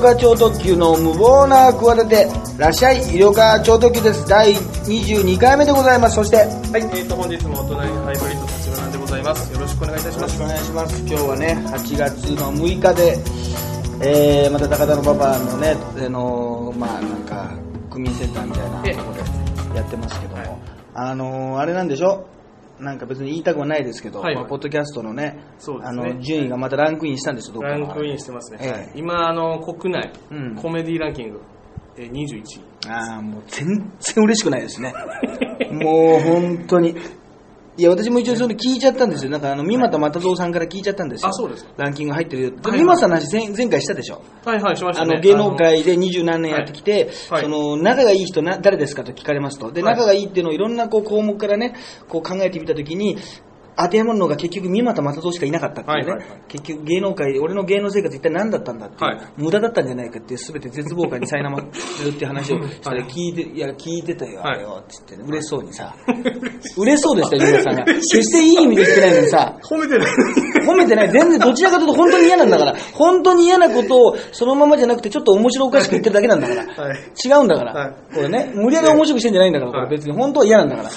岡超特急の無謀な企てらっしゃい医療科超特急です。第22回目でございます。そしてよはい、えー、と本日もお隣ハイブリッド立花でございます。よろしくお願いいたします。ろしくお願いします。今日はね8月の6日で、えー、また高田のパパのねあのまあなんか区民センターみたいなええとこでやってますけども、はい。あのあれなんでしょ？なんか別に言いたくはないですけど、はいまあ、ポッドキャストのねあそうですねの順位がまたランクインしたんですよどっかのランクインしてますね。ええはい今あの国内、うんコメディランキング、えー、21位。ああ、もう全然嬉しくないですね。もう本当に。いや、私も一応それ聞いちゃったんですよ。なんかあの、三股又蔵さんから聞いちゃったんですよ。あそうですかランキング入ってるよ。はい三股さんの話前前回したでしょ。はいはいしましたね。あの、芸能界で二十何年やってきて、はいその、仲がいい人な、誰ですかと聞かれますと。で、はい仲がいいっていうのをいろんなこう項目からね、こう考えてみたときに、当てはまるのが結局三股又蔵しかいなかったね、はいはいはい結局芸能界、俺の芸能生活一体何だったんだってはい無駄だったんじゃないかっていう、すべて絶望感に苛まれるって話をしたらはい聞いて、いや、聞いてたよ、はいあれよ、つってね、嬉しそうにさ、嬉しそうでしたよ、さんが。決していい意味で言ってないのにさ、褒めてない。褒めてない。全然どちらかというと本当に嫌なんだから。本当に嫌なことをそのままじゃなくてちょっと面白おかしく言ってるだけなんだから。はい違うんだから。はいこれね、無理やり面白くしてんじゃないんだから、こはいれ別に本当は嫌なんだから。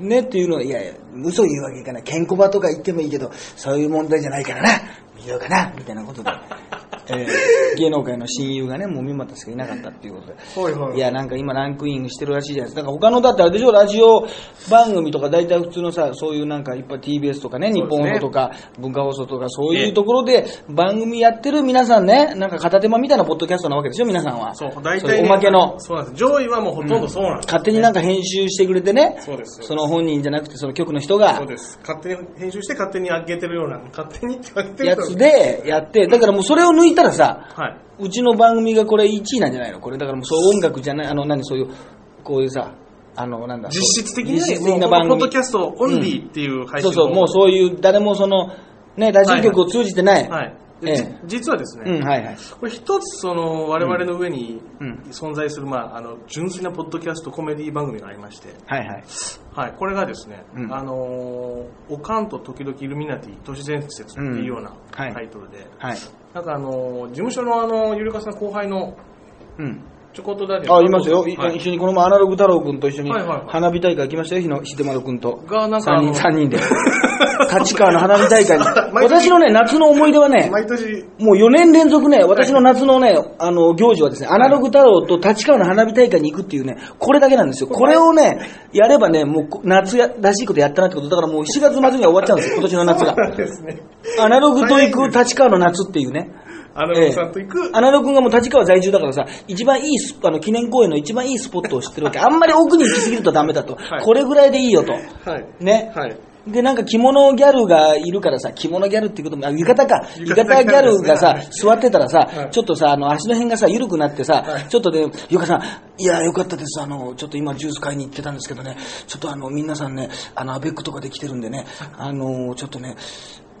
ねっていうのは、いやいや、嘘言うわけいかない。ケンコバとか言ってもいいけど、そういう問題じゃないからな。見ようかな。みたいなことで。えー芸能界の親友がね、もう三股しかいなかったっていうことで。はいはい。いや、なんか今ランクインしてるらしいじゃないですか。だから他のだってあれでしょ、ラジオ番組とか大体普通のさ、そういうなんかいっぱい TBS とかね、日本放送とか文化放送とかそういうところで番組やってる皆さんね、なんか片手間みたいなポッドキャストなわけでしょ、皆さんは。そう、大体、ね、おまけの。そうなんです。上位はもうほとんどそうなんです。勝手になんか編集してくれてね、そうですその本人じゃなくてその局の人がそうです。勝手に編集して勝手に上げてるような、勝手にっててるやつでやって、だからもうそれを抜いたらさ、はい。うちの番組がこれ1位なんじゃないの？これだからもうそう音楽じゃない、あの何そういう、こういうさ、あのなんだ。実質的にね、実質的な番組ポッドキャストオンリーっていう配信そうそう、もうそういう、誰もその、ね、ラジオ局を通じてない。はい。実はですね、えうん、はいはい。これ一つその我々の上にうん存在する、まあ、あの純粋なポッドキャストコメディ番組がありまして、はいはい。はい、これがですね、うんあのーおかんと時々イルミナティ都市伝説っていうようなタイトルで、はい。なんかあのー事務所のあのゆりかさん後輩のうん。ちょこっとダディあ、いますよ。いはい一緒にこの前アナログ太郎くんと一緒にはいはいはい花火大会行きましたよ、日の秀丸くんと。がなんかあ三人、の三人で。立川の花火大会に。毎年私のね、夏の思い出はね、毎年もう4年連続ね、私の夏のね、あの、行事はですね、アナログ太郎と立川の花火大会に行くっていうね、これだけなんですよ。これをね、やればね、もうこ夏やらしいことやったなってこと、だからもう7月末には終わっちゃうんですよ、今年の夏が。なんですねアナログと行く立川の夏っていうね。アナログさんと行く、アナログ君がもう立川在住だからさ、一番いいスあの記念公園の一番いいスポットを知ってるわけ。あんまり奥に行き過ぎるとダメだと。はいこれぐらいでいいよと。はいね。はいで、なんか着物ギャルがいるからさ、着物ギャルっていうことも、あ浴衣か。浴浴衣衣ギャルがさ座ってたらさ、はいちょっとさ、あの、足の辺がさ、緩くなってさ、はいちょっとね、ゆかさん、いや、よかったです。あの、ちょっと今ジュース買いに行ってたんですけどね、ちょっとあの、皆さんね、あの、アベックとかで来てるんでね、あの、ちょっとね、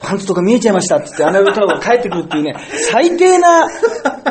パンツとか見えちゃいましたって言って、アナル太郎が帰ってくるっていうね、最低な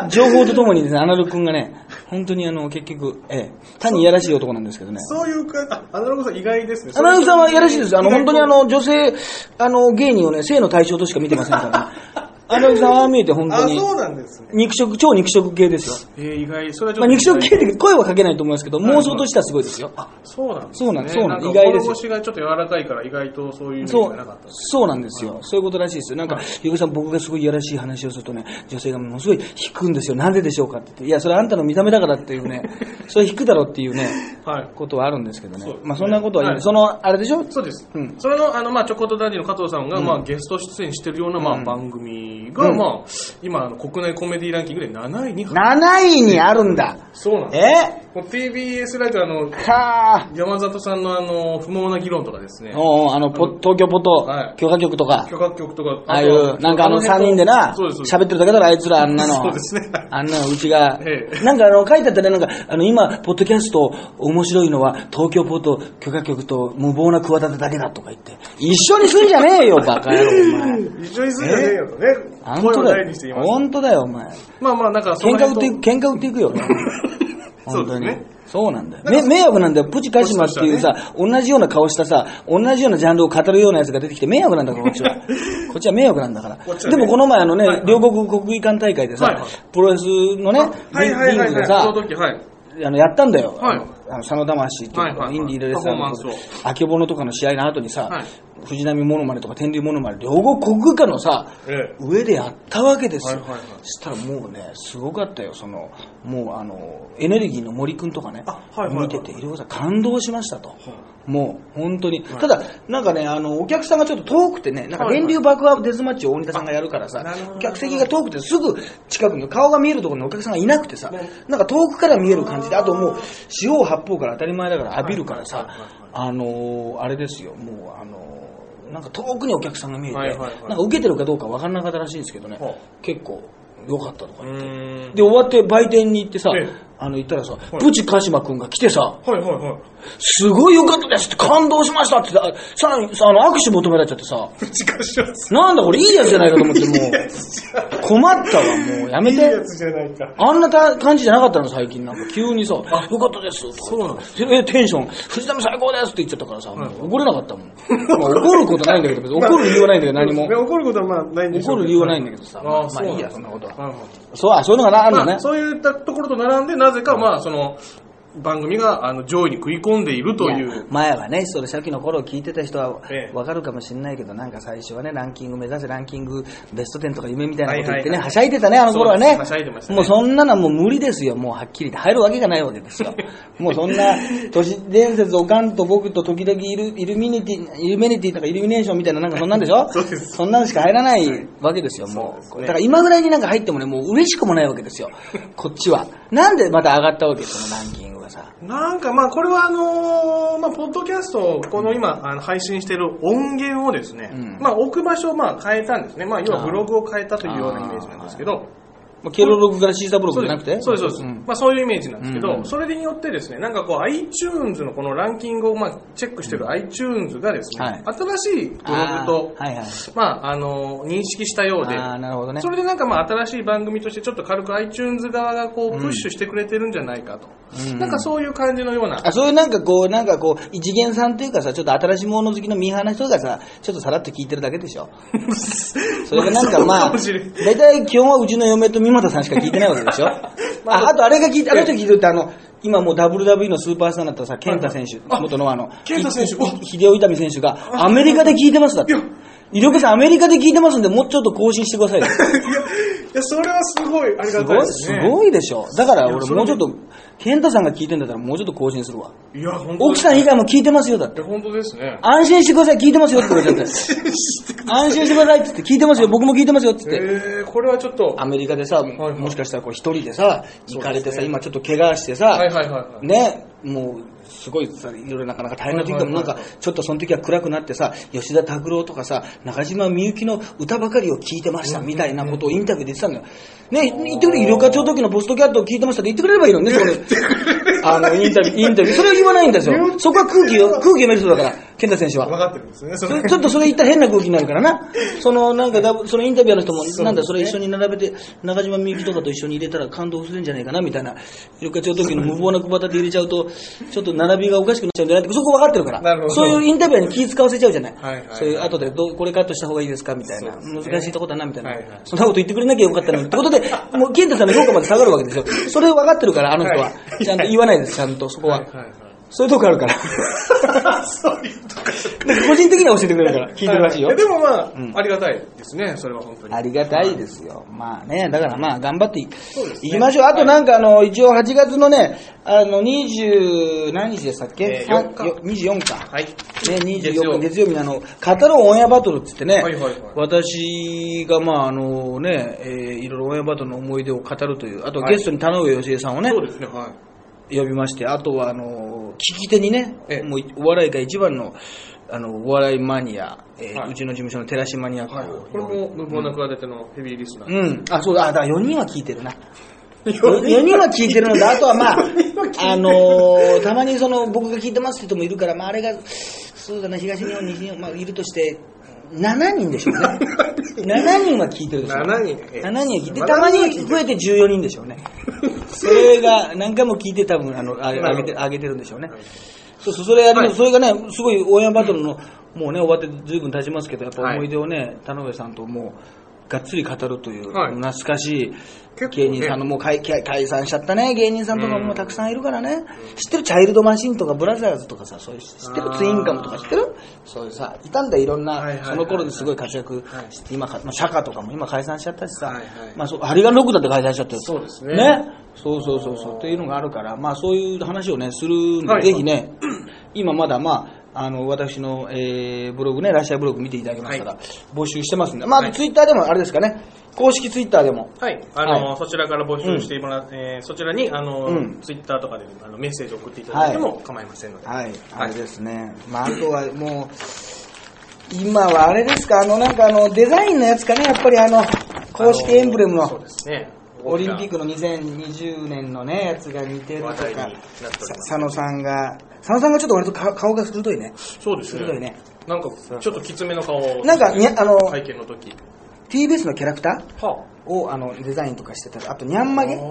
情報とともにですね、アナル君がね、本当にあの、結局、ええ、単にいやらしい男なんですけどね。そういうかあアナログさん意外ですねアナログさんはいやらしいです。あの、本当にあの、女性、あの、芸人をね、性の対象としか見てませんからね。アナログさんはああ見えて本当に、あそうなんですね。肉食、超肉食系ですよ。えー、意外それはちょまあ、っと肉食系って声はかけないと思いますけど、妄想としてはすごいですよ。そうなんですね。そうなんそうなんか意外です腰がちょっと柔らかいから意外とそういうそうそうなんですよ。そういうことらしいですよ。なんか、ゆうさん、僕がすごいいやらしい話をするとね、女性がものすごい引くんですよ。なんででしょうかって言って。いや、それあんたの見た目だからっていうね、それ引くだろうっていうね、はい。ことはあるんですけどね。まあ、そんなことは、はい。その、あれでしょ？そうです、うん。それのあの、まあ、チョコとダディの加藤さんが、まあ、ゲスト出演してるような、まあ、番組が、うん。まあ、今国内コメディランキングで7位に入 ?7 位にあるんだ。そうなんです。え？もう TBS ラジオあのはあ。山里さんのあの不毛な議論とかですね。おうあの、ポ東京ポッドはい。許可局とか、許可局とか。ああいう、なんかあの3人でな、喋ってるだけだろ、あいつら、あんなの。そうですね。あんなの、うちが。え。え。なんかあの、書いてあったね、なんか、あの、今、ポッドキャスト、面白いのは、東京ポト許可局と無謀な企てだけだとか言って、一緒にすんじゃねえよ、バカ野郎、お前。一緒にするんじゃねえよとね本当だよ本当だよ、お前。まあまあなんか喧嘩売っていく、喧嘩売っていくよ。本当に。そうなんだよ。め迷惑なんだよ。プチカシマっていうさ、同じような顔したさ、同じようなジャンルを語るようなやつが出てきて迷惑なんだから、こっちは。こっちは迷惑なんだから。でもこの前あのね、両国国技館大会でさ、プロレスのね。リングでさ。あの、やったんだよ。はい。あの佐野魂っていうか、インディーレスラーのあけぼのとかの試合の後にさ、はい。藤波モノマネとか天竜モノマネ、両国国技館のさ、ええ。上でやったわけですよ。そしたらもうね、すごかったよ。その、もうあの、エネルギーの森くんとかね、見てて、いろいろ感動しましたと。もう、本当に。ただ、なんかね、あの、お客さんがちょっと遠くてね、なんか電流爆破デスマッチを大仁田さんがやるからさ客席が遠くてすぐ近くに顔が見えるところにお客さんがいなくてさ、なんか遠くから見える感じで、あともう、四方八方から当たり前だから浴びるからさ、あのーあれですよ、もう、あのーなんか遠くにお客さんが見えて、なんか受けてるかどうか分からなかったらしいんですけどねはあ、結構良かったとかう言って。で、終わって売店に行ってさええ、あの、行ったらさ、プチカシマくんが来てさ、はいはいはい。すごい良かったですって感動しましたってささ、あの、握手求められちゃってさ、プチカシマス。なんだこれいいやつじゃないかと思って、もう、困ったわ、もうやめて。いいやつじゃないか。あんなた感じじゃなかったの、最近。なんか急にさ、あ、よかったです。そうなんですえ、テンション、藤波最高ですって言っちゃったからさ、もう怒れなかったもん。まあ怒ることないんだ けど、怒る理由はないんだけど、何も怒ることはまあないんでしょ怒る理由はないんだけどさ、まあいいや、そんなことは。そう、あ、そういうのがあるのねまあ、。そういったところと並んで、なぜか、まあ、その、番組があの上位に食い込んでいるという。前はね、それ初期の頃聞いてた人はええわかるかもしれないけど、なんか最初はね、ランキング目指せランキングベスト10とか夢みたいなこと言ってね、はいはいはいはしゃいでたね、あの頃はね。はしゃいでましたねもうそんなのはもう無理ですよ、もうはっきり言って。入るわけがないわけですよ。もうそんな、都市伝説、おかんと僕と時々イルイルミナティ、イルミナティとかイルミネーションみたいななんかそんなんでしょそうですそんなのしか入らないわけですよ、もう。ねだから今ぐらいになんか入ってもね、もう嬉しくもないわけですよ。こっちは。なんでまた上がったわけそのランキングがさ。なんかまあ、これはあのーまあ、ポッドキャストを、この今、あの配信している音源をですね、うんまあ、置く場所をまあ変えたんですね。まあ、要はブログを変えたというようなイメージなんですけど、まあケロログからシーサーブログじゃなくて？そうです、そうです。んまあそういうイメージなんですけど、うんそれによってですね、なんかこう iTunes のこのランキングをまあチェックしてる iTunes がですね、はい新しいブログと、はいはい。まああの、認識したようで、なるほどね。それでなんかまあ新しい番組としてちょっと軽く iTunes 側がこうプッシュしてくれてるんじゃないかと。うんなんかそういう感じのような。あそういうなんかこう、なんかこう、一元さんというかさ、ちょっと新しいもの好きのミーハーな人がさ、ちょっとさらっと聞いてるだけでしょ。それがなんかまあ、大体基本はうちの嫁と三股さんしか聞いてないわけでしょ？ああとあれが聞いて、あの人聞いてるってあの、今もう WWE のスーパースターになったさ、健太選手、あ元のあの、秀夫痛選手がアメリカで聞いてますだって。医療家さんアメリカで聞いてますんで、もうちょっと更新してくださいよ。いや、いやそれはすごいありがたいすごい、ですね。すごいでしょ。だから俺もうちょっと、健太さんが聞いてんだったらもうちょっと更新するわ。いや、本当奥さん以外も聞いてますよ、だって。本当ですね。安心してください、聞いてますよって言われちゃって。安心してくださいって言って、聞いてますよ、僕も聞いてますよって言って。えー、これはちょっと、アメリカでさ、いはいもしかしたらこう一人でさ、行かれてさ、ね今ちょっと怪我してさ、はいはいはいはい。ね、もう、すごいさ、いろいろなかなか大変な時でも、なんか、ちょっとその時は暗くなってさ、吉田拓郎とかさ、中島みゆきの歌ばかりを聞いてました、みたいなことをインタビューで言ってたんだよ。ね、言ってくれ、医療課長時のポストキャットを聞いてましたって言ってくれればいいのにね、そこで。あの、インタビュー、インタビュー。それを言わないんですよ。そこは空気を、空気読める人だから、健太選手は。分かってるんですね。それちょっとそれ言ったら変な空気になるからな。そのなんかだそのインタビュアーの人も、なんだそれ一緒に並べて、中島みゆきとかと一緒に入れたら感動するんじゃないかなみたいな。よくちょっと時の無謀な小旗で入れちゃうと、ちょっと並びがおかしくなっちゃうんじゃないって、そこ分かってるから。そういうインタビュアーに気使わせちゃうじゃない。はいはいはいそういう後でどう、これカットした方がいいですかみたいな。難しいとこだなみたいな、はいはいそんなこと言ってくれなきゃよかったのに。ってことで、もう、健太さんの評価まで下がるわけですよ。それ分かってるから、あの人は。はいちゃんと言わないです、ちゃんと、そこは。はいはいはい。そういうとこあるから。そういうとこなんか個人的には教えてくれるから、聞いてるらしいよ。はでもまあ、うん。ありがたいですね、それは本当に。ありがたいですよ。まあね、だからまあ頑張っていきましょう。あとなんかあの、一応8月のね、あの、20、何日でしたっけ、えー4日。よ24日。はい。ね、月曜24日、月曜。日にあの、語ろうオンエアバトルって言ってね、はいはいはい。私がまああのね、えーいろいろオンエアバトルの思い出を語るという、あとはいゲストに田上義恵さんをね、そうですね、はい。呼びまして、あとはあの聞き手にねええ、もうお笑い界一番のあのお笑いマニア、えーはいうちの事務所の寺島マニアックはい、をこれも無謀な企てのヘビーリスナー。うん。あ、そうだ。あ、だから4人は聞いてるな。4人は聞いてるので、あとはまあ、あのーたまにその、僕が聞いてますって人もいるから、まあ、あれが、そうだな、東日本、西日本、まあ、いるとして、7人でしょうね。7人は聞いてるでしょう。7人え7人は聞いて、まあたま7人は聞いてるに増えて14人でしょうね。それが何回も聞いて多分、あの、あげて、あげてるんでしょうね。そうそう、それやります。それがね、すごい、大山バトルの、もうね、終わって随分経ちますけど、やっぱ思い出をね、田上さんともう、がっつり語るという、はい。懐かしい芸人さんの、もう解解解散しちゃったね、芸人さんとかもたくさんいるからね。知ってる？チャイルドマシンとかブラザーズとかさ、そういう、知ってる？ツインカムとか知ってる？そういうさ、いたんだよ、いろんな、その頃ですごい活躍して、今か、まあ、釈迦とかも今解散しちゃったしさ、はいはい。まあそう、ハリガンロックだって解散しちゃったよ。そうですね。ね。そうそうそうそう。っていうのがあるから、まあそういう話をね、するんで、はい。ぜひね、今まだまあ、あの、私の、えー、ブログね、ラッシャーブログ見ていただけましたら、募集してますんで、まあ、はい。ツイッターでもあれですかね、公式ツイッターでも、はい、あの、はそちらから募集してもらって、えーそちらに、あの、うん。ツイッターとかであのメッセージを送っていただいても構いませんので。はい、あれですね。まあ、あとはもう、今はあれですか、あの、なんかあの、デザインのやつかね、やっぱりあの、公式エンブレムの、そうですね。オリンピックの2020年のね、やつが似てるとか、佐野さんが、佐野さんがちょっと割と顔顔が鋭いね。そうですね。鋭いね。なんか、ちょっときつめの顔を。なんか、にあの、会見の時。TBS のキャラクターはをあのデザインとかしてたりあとニャンマあ。ゲニ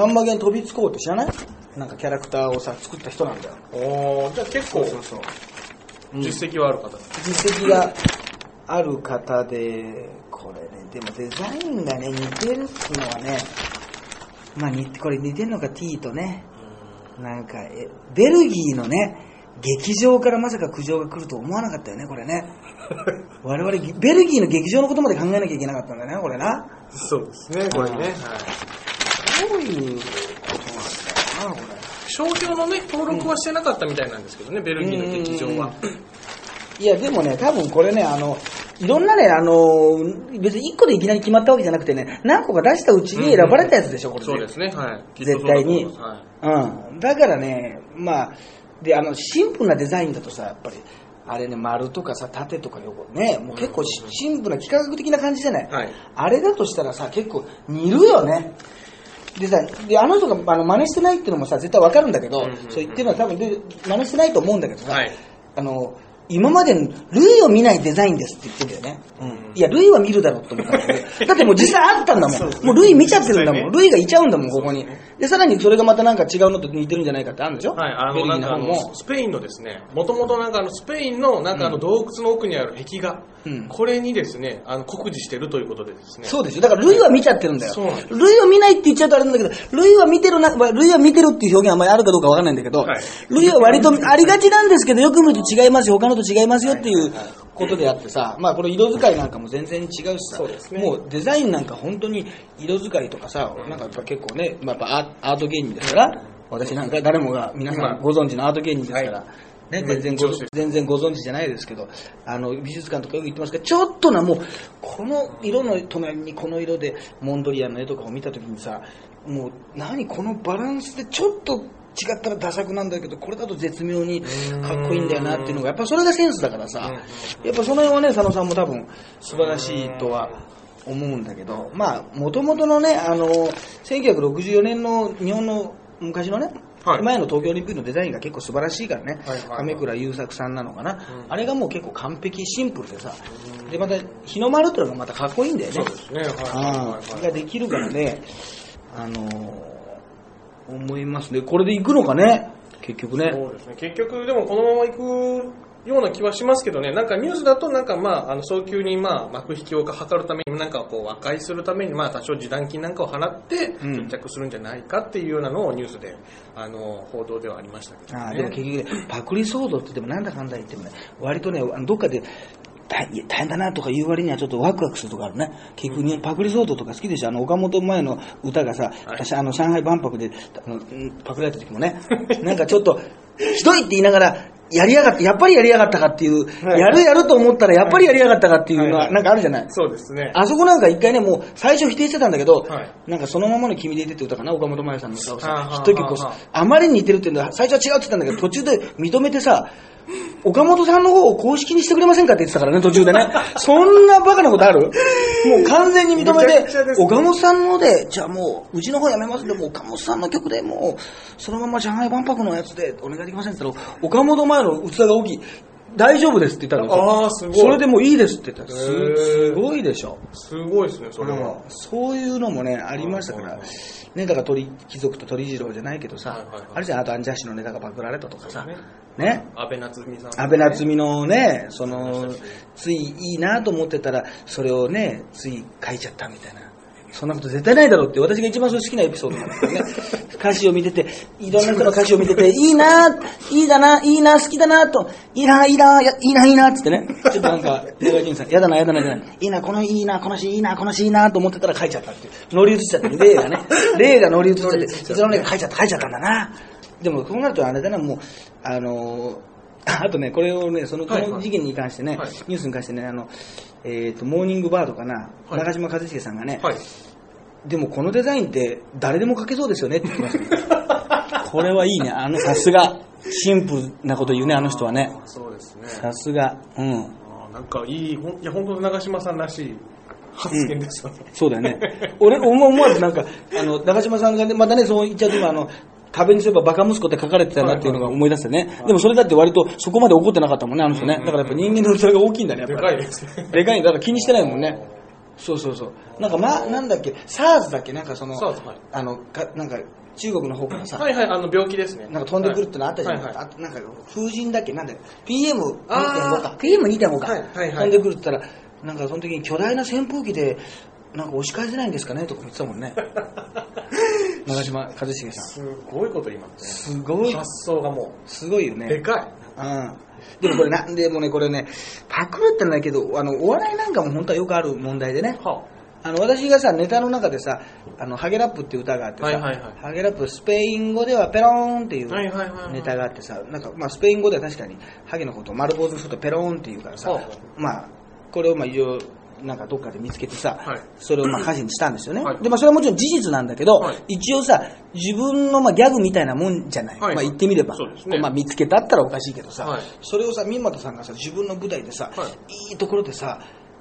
ャンマゲに飛びつこうって知らない？なんかキャラクターをさ作った人なんだよおーじゃあ結構、そうそううん実績はある方です。実績がある方でこれねでもデザインがね似てるっていうのはねまあ似これ似てるのが T とねなんかえベルギーのね劇場からまさか苦情が来ると思わなかったよねこれね 我々ベルギーの劇場のことまで考えなきゃいけなかったんだねこれなそうですね、これね。はい。どういうことなんだよなこれ商標のね、登録はしてなかったみたいなんですけどね、ベルギーの劇場は。いや、でもね、多分これね、あの、いろんなね、あの、別に1個でいきなり決まったわけじゃなくてね、何個か出したうちに選ばれたやつでしょ、これ、そうですね、はい。絶対に。はい。うん。だからね、まあ、で、あの、シンプルなデザインだとさ、やっぱり、あれね、丸とかさ、縦とか横ね、もう結構シシンプルな、幾何学的な感じじゃない、はい。あれだとしたらさ、結構似るよね。でさ、で、あの人があの真似してないっていうのもさ、絶対わかるんだけど、うんうんうん。そう言ってるのは多分で、真似してないと思うんだけどさ、はい。あの、今まで類を見ないデザインですって言ってんだよね。うん。いや、類は見るだろうって思ったんだけど、だってもう実際あったんだもん。もう類見ちゃってるんだもん。類がいちゃうんだもん、ここに。で、さらにそれがまたなんか違うのと似てるんじゃないかってあるんでしょはい、あの、なんかあのスペインのですね、もともとなんかあの、スペインのなんかあの、洞窟の奥にある壁画、うんこれにですね、あの、酷似してるということでですね。そうですよ。だから類は見ちゃってるんだよ。類を見ないって言っちゃうとあれなんだけど、類は見てるな、まあ類は見てるっていう表現はあんまりあるかどうかわかんないんだけど、はい類は割とありがちなんですけど、よく見ると違いますよ、他のと違いますよっていうことであってさ、まあこの色使いなんかも全然違うしさ、ね。もうデザインなんか本当に色使いとかさ、なんかやっぱ結構ね、まあ、やっぱアート芸人ですから、私なんか誰もが皆さんご存知のアート芸人ですから、はい。ね、今全然ご全然ご存知じゃないですけど、あの、美術館とかよく行ってますけど、ちょっとな、もう、この色の隣にこの色で、モンドリアンの絵とかを見たときにさ、もう、何このバランスでちょっと違ったらダサくなんだけど、これだと絶妙にかっこいいんだよなっていうのが、やっぱそれがセンスだからさ、やっぱその辺はね、佐野さんも多分素晴らしいとは思うんだけど、まあ、もともとのね、あの、1964年の日本の昔のね、はい。前の東京オリンピックのデザインが結構素晴らしいからね、亀倉優作さんなのかな、うん。あれがもう結構完璧シンプルでさ、でまた日の丸っていうのがまたかっこいいんだよね。そうですね、はい。はい。ができるからね。あのー思いますね。これでいくのかね？結局ね。そうですね。結局、でもこのまま行くような気はしますけどね、なんかニュースだと、なんかまあ、あの、早急にまあ、幕引きを図るために、なんかこう、和解するために、まあ、多少示談金なんかを払って、うん。決着するんじゃないかっていうようなのをニュースで、あの、報道ではありましたけどね。ああでも結局ねパクリ騒動って言ってもなんだかんだ言ってもね割とねどっかで大変だなとか言う割にはちょっとワクワクするとこあるね。結局ねパクリ騒動とか好きでしょあの岡本前の歌がさ、私あの上海万博であのうんパクられた時もね なんかちょっとひどいって言いながらやりやがったやっぱりやりやがったかっていう、はい。やるやると思ったらやっぱりやりやがったかっていうのはなんかあるじゃない、そうですね。あそこなんか一回ね、もう最初否定してたんだけど、はい。なんかそのままの君でいてって歌かな、岡本真由さんの歌をさヒット曲をあまりに似てるっていうのは、最初は違うって言ったんだけど、途中で認めてさ、岡本さんの方を公式にしてくれませんかって言ってたからね、途中でね。そんなバカなことある？もう完全に認めてね岡本さんので、じゃあもう、うちの方やめますんで、もう岡本さんの曲でもう、そのまま上海万博のやつでお願いできませんって言ったら、岡本前の器が大きい。大丈夫ですって言ったの。ああ、すごい。それでもういいですって言ったら、すすごいでしょ。すごいですね、それは。そういうのもね、ありましたから。ね、だから鳥貴族と鳥次郎じゃないけどさあれじゃん、あとアンジャッシュのネタがパクられたとかさ。ね、ね、安倍夏美さん、安倍夏美のね、そのついいいなと思ってたら、それをね、つい書いちゃったみたいな。そんなこと絶対ないだろうって、私が一番好きなエピソードなんですよね。歌詞を見てて、いろんな人の歌詞を見てて、いいな、いいだな、いいな、好きだな、と、いいな、いいな、やいいな、いいな、つってね。ちょっとなんか、出川仁さん、やだな、やだな、やだな、いいな、このいいな、この詩いいな、この詩いいな、と思ってたら書いちゃったっていう。乗り移っちゃって、例がね。例が乗り移っちゃって、いつの間にか書いちゃった、書いちゃったんだな。でも、こうなるとあれだな、もう、あのー あとね、これをね、その、こはいはいの事件に関してね、はいニュースに関してね、あの、えっ、と、モーニングバードかな、はい中島和茂さんがね、はい。でもこのデザインって誰でも描けそうですよねって言ってました、ね、これはいいね。あの、さすが。シンプルなこと言うね、あの人はね。そうですね。さすが。うん。なんかいい、いや、本当に長嶋さんらしい発言ですよね。そうだよね。俺、思思わずなんか、あの、中島さんがね、またね、そう言っちゃうと今、あの、壁にすればバカ息子って書かれてたなっていうのが思い出してね。でもそれだって割とそこまで怒ってなかったもんね、あの人ね。だからやっぱ人間の器が大きいんだね、やっでぱり。かいですね。でかいんだから気にしてないもんね。そうそうそう。なんか、ま、なんだっけ、SARS だっけ？なんかその、はいあの、かなんか、中国の方からさ、はいはい、あの病気ですね。なんか飛んでくるってのあったじゃないですか。はいあとなんか風神だっけ？なんだよ。PM2.5 あか。PM2.5 か、はいはいはい飛んでくるって言ったら、なんかその時に巨大な扇風機で、なんか押し返せないんですかね？とか言ってたもんね。長嶋一茂さん。すごいこと言いますね。すごい、発想がもすごいよう、でね。かうん。でもこれ なんでもね、これね、パクるってないけど、あの、お笑いなんかも本当はよくある問題でねい。。はあの私がさネタの中でさ「あのハゲラップ」っていう歌があってさ、はいはいはいハゲラップスペイン語ではペローンっていうネタがあってさなんか、まあ、スペイン語では確かにハゲのことを丸坊主にするとペローンっていうからさ、はあまあこれをまあ一応なんかどっかで見つけてさ、はい。それをまあ歌詞にしたんですよね、はい。でまあそれはもちろん事実なんだけど、はい。一応さ自分のまあギャグみたいなもんじゃない、はい。まあ言ってみれば、ね。まあ、見つけたったらおかしいけどさ、はい。それをさ三又さんがさ自分の舞台でさ、、はい。いところでさ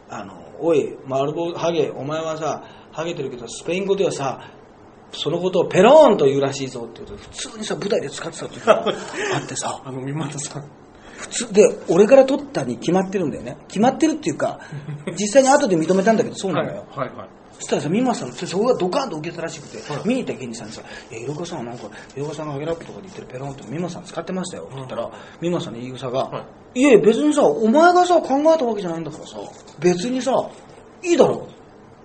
あのおい丸坊ハゲお前はさハゲてるけどスペイン語ではさそのことをペローンと言うらしいぞって言うと普通にさ舞台で使ってた時があってさ。あの、三股さん。普通で俺から取ったに決まってるんだよね。決まってるっていうか 実際に後で認めたんだけどそうなのよ、はいはい。そしたらさ、ミマさん、そこがドカンと受けたらしくて、はい。見に行った芸人さんにさ、いや、イルカさんはなんか、イルカさんがハゲラップとかで言ってるペロンってミマさん使ってましたよって言ったら、ミマさんの言い草が、、はい。やいや、別にさ、お前がさ、考えたわけじゃないんだからさ、別にさ、いいだろっ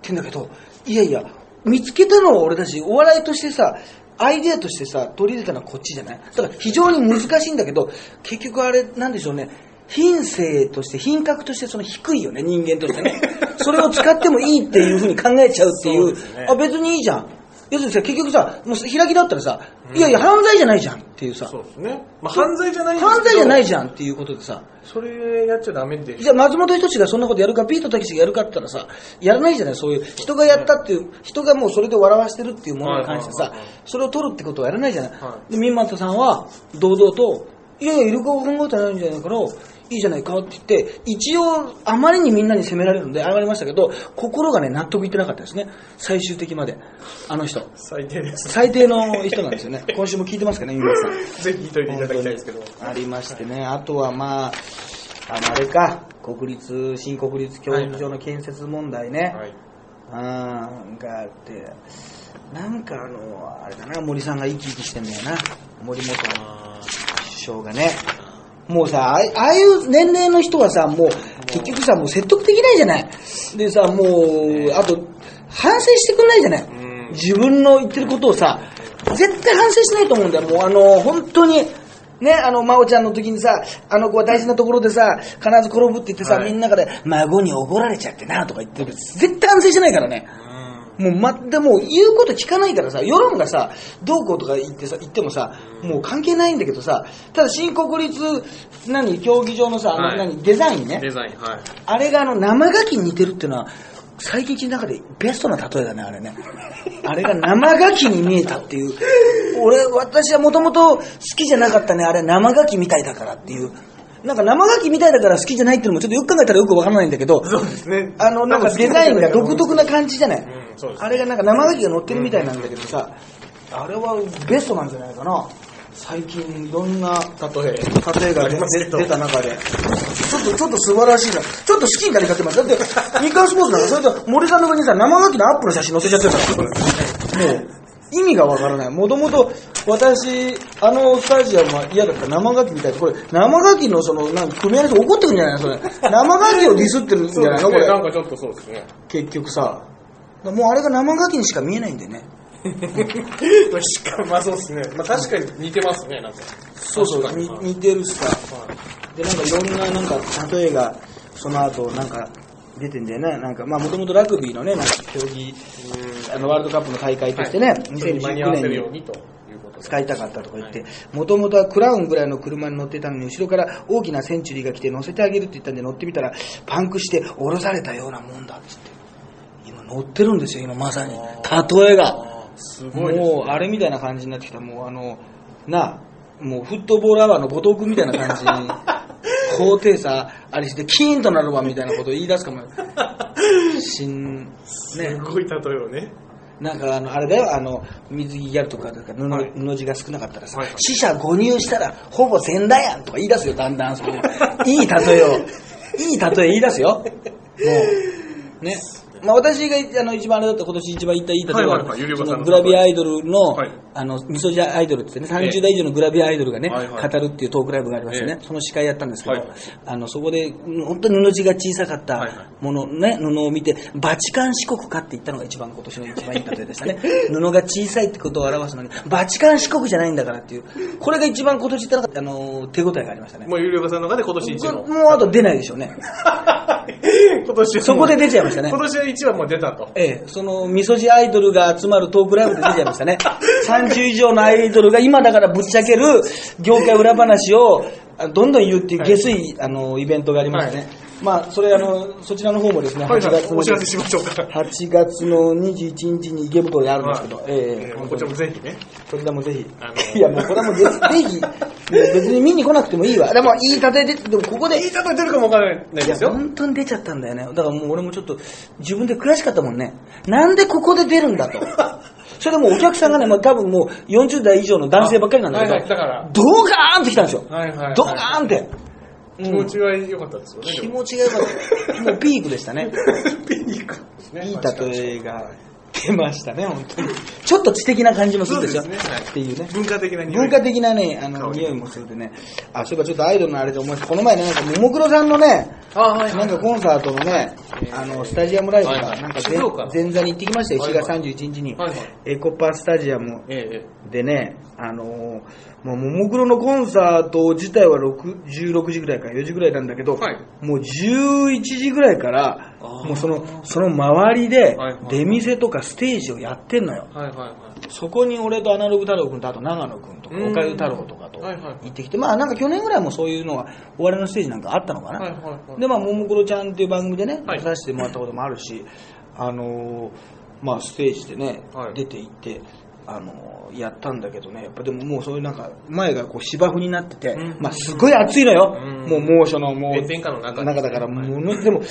て言うんだけど、いやいや、見つけたのは俺だし、お笑いとしてさ、アイデアとしてさ、取り入れたのはこっちじゃない？だから非常に難しいんだけど、結局あれ、なんでしょうね、品性として、品格としてその低いよね、人間としてね。それを使ってもいいっていうふうに考えちゃうっていそうねあ、別にいいじゃん。要するにさ、結局さ、もう開きだったらさ、いやいや、犯罪じゃないじゃんっていうさ、そうですね。まあ、犯罪じゃないんですけど。犯罪じゃないじゃんっていうことでさ、それやっちゃダメでしじゃあ松本人志がそんなことやるか、ピートたけしがやるかって言ったらさ、やらないじゃない、そういう、人がやったっていう、人がもうそれで笑わしてるっていうものに関してさはいはいはいはい、それを取るってことはやらないじゃない。はで、ミンマントさんは、堂々と、いやいや、イルカを考えてないんじゃないから、いいじゃないかって言って、一応、あまりにみんなに責められるんで謝りましたけど、心がね、納得いってなかったですね。最終的まで。あの人。最低です。最低の人なんですよね。今週も聞いてますかね、ミンマントさん。ぜひ聞いといていただきたいですけど。ありましてね、あとはまあ、あのあれか、国立、新国立競技場の建設問題ね、はい。あーがあって、なんかあの、あれだな、森さんが生き生きしてんだよな、森本首相がね。もうさ、ああああいう年齢の人はさ、もう、結局さ、もう説得できないじゃない。でさ、もう、あと、反省してくんないじゃない。うん自分の言ってることをさ、絶対反省しないと思うんだよ。もうあの、本当に、ね、あの、真央ちゃんの時にさ、あの子は大事なところでさ、必ず転ぶって言ってさ、はいみんなから、孫に怒られちゃってな、とか言ってる絶対反省しないからね。もう、ま、でも、言うこと聞かないからさ、世論がさ、どうこうとか言ってさ、言ってもさ、もう関係ないんだけどさ、ただ新国立、何、競技場のさ、あの、はい何、デザインね。デザイン、はい。あれがあの生牡蠣に似てるっていうのは、最近の中でベストな例えだね、あれね。あれが生牡蠣に見えたっていう。俺、私はもともと好きじゃなかったね、あれ生牡蠣みたいだからっていう。なんか生牡蠣みたいだから好きじゃないっていうのもちょっとよく考えたらよくわからないんだけど、そうですね。あの、なんかデザインが独特な感じじゃない。あれがなんか生牡蠣が乗ってるみたいなんだけどさ、あれはベストなんじゃないかな。最近いろんな例え。例えが出出た中で、ちょっと、ちょっと素晴らしいな。ちょっと資金がにかけます。だって、日刊スポーツなんか、それと森さんの上にさ、生ガキのアップの写真載せちゃってるから、もう、意味がわからない。もともと、私、あのスタジアムは嫌だった生ガキみたいな、これ、生ガキのその、なんか組み合わせ怒ってくるんじゃないの？それ。生ガキをディスってるんじゃないの？これ。なんかちょっとそうですね。結局さ。もうあれが生ガキにしか見えないんでね。し かまあそうですね。まあ確かに似てますね、なんか。そうそう、似てるしさ。はいで、なんかいろんな、なんか、例えが、その後、なんか、出てんだよね。なんか、まあ、もともとラグビーのね、なんか、競技、あの、ワールドカップの大会としてね、はいそれに間に合2019わせる年に。使いたかったとか言って、もともとはクラウンぐらいの車に乗ってたのに、後ろから大きなセンチュリーが来て乗せてあげるって言ったんで乗ってみたら、パンクして降ろされたようなもんだっつって。今乗ってるんですよ、今まさに。例えが。すごいね。もう、あれみたいな感じになってきた。もう、あの、なあ、もう、フットボールアワーの後藤君みたいな感じに、高低差ありして、キーンとなるわ、みたいなことを言い出すかも。しん、すね、ごい例えをね。なんかあの、あれだよ、あの、水着やるとか、だから布,、はい布地が少なかったらさ、はいはい死者誤入したら、ほぼ千だやんとか言い出すよ、だんだん。それいい例えを、いい例え言い出すよ。もう、ね。まあ私があの一番あれだった今年一番言ったいい例えはグラビアアイドルの、はいあの、みそじアイドルってね、30代以上のグラビアアイドルがね、はいはい語るっていうトークライブがありましてね、えその司会やったんですけど、はいあの、そこで、うん本当に布地が小さかったはいはいもの、ね、布を見て、バチカン四国かって言ったのが一番今年の一番いい例えでしたね。布が小さいってことを表すのに、バチカン四国じゃないんだからっていう、これが一番今年言ったのが、あの、手応えがありましたね。もう有料化さんの中で今年一の。もうあと出ないでしょうね。今年そこで出ちゃいましたね今年は1はもう出たと。ええ、その、みそじアイドルが集まるトークライブで出ちゃいましたね。30以上のアイドルが今だからぶっちゃける業界裏話をあどんどん言うっていう下水、あの、イベントがありましたね。はいまあ、それあの、そちらの方もですね、8はいはい月。の、お知らせしましょうか。8月の21日に池袋であるんですけど、はいええこちらもぜひね。そちらもぜひ。いや、もうこれはもうぜぜひ、別に見に来なくてもいいわ。でも、いい例えで、でもここで、いい例え出るかもわからないですよ。本当に出ちゃったんだよね。だからもう俺もちょっと自分で悔しかったもんね。なんでここで出るんだと。それでもうお客さんがね、もう多分もう40代以上の男性ばっかりなんだけど、はいはいだからドガーンって来たんですよ。はいはいはいドガーンって。気持ちは良かったですよね。気持ちが良かった。もうピークでしたね。ピークですね。いい例えが出ましたね、本当に。ちょっと知的な感じもするでしょ？そうですねはいっていうね。文化的な匂い文化的なね、あの、香り匂いもするでね。あ、そういえばちょっとアイドルのあれで思い出したこの前ね、なんか、ももクロさんのね、あはいはいなんかコンサートのね、あの、スタジアムライブが、はいはいなんか静岡前前座に行ってきましたよ、4はいはい月31日にはいはい。エコパスタジアムえええでね、あのー、もう、ももクロのコンサート自体は6 16時ぐらいか4時ぐらいなんだけど、はい。もう11時ぐらいから、もうその、その周りで出店とかステージをやってんのよ。えはいはいはい。そこに俺とアナログ太郎君とあと長野君とかうん。岡湯太郎とかとはいはい。行ってきて、まあなんか去年ぐらいもそういうのがお笑いのステージなんかあったのかな、はいはいはい。でまあももクロちゃんっていう番組でねはい。出させてもらったこともあるし、あのーまあステージでね、はい。出て行ってあのーやったんだけどね。やっぱでももうそういうなんか前がこう芝生になってて、うん。まあすごい暑いのよ、うん。もう猛暑のもう中だからものでも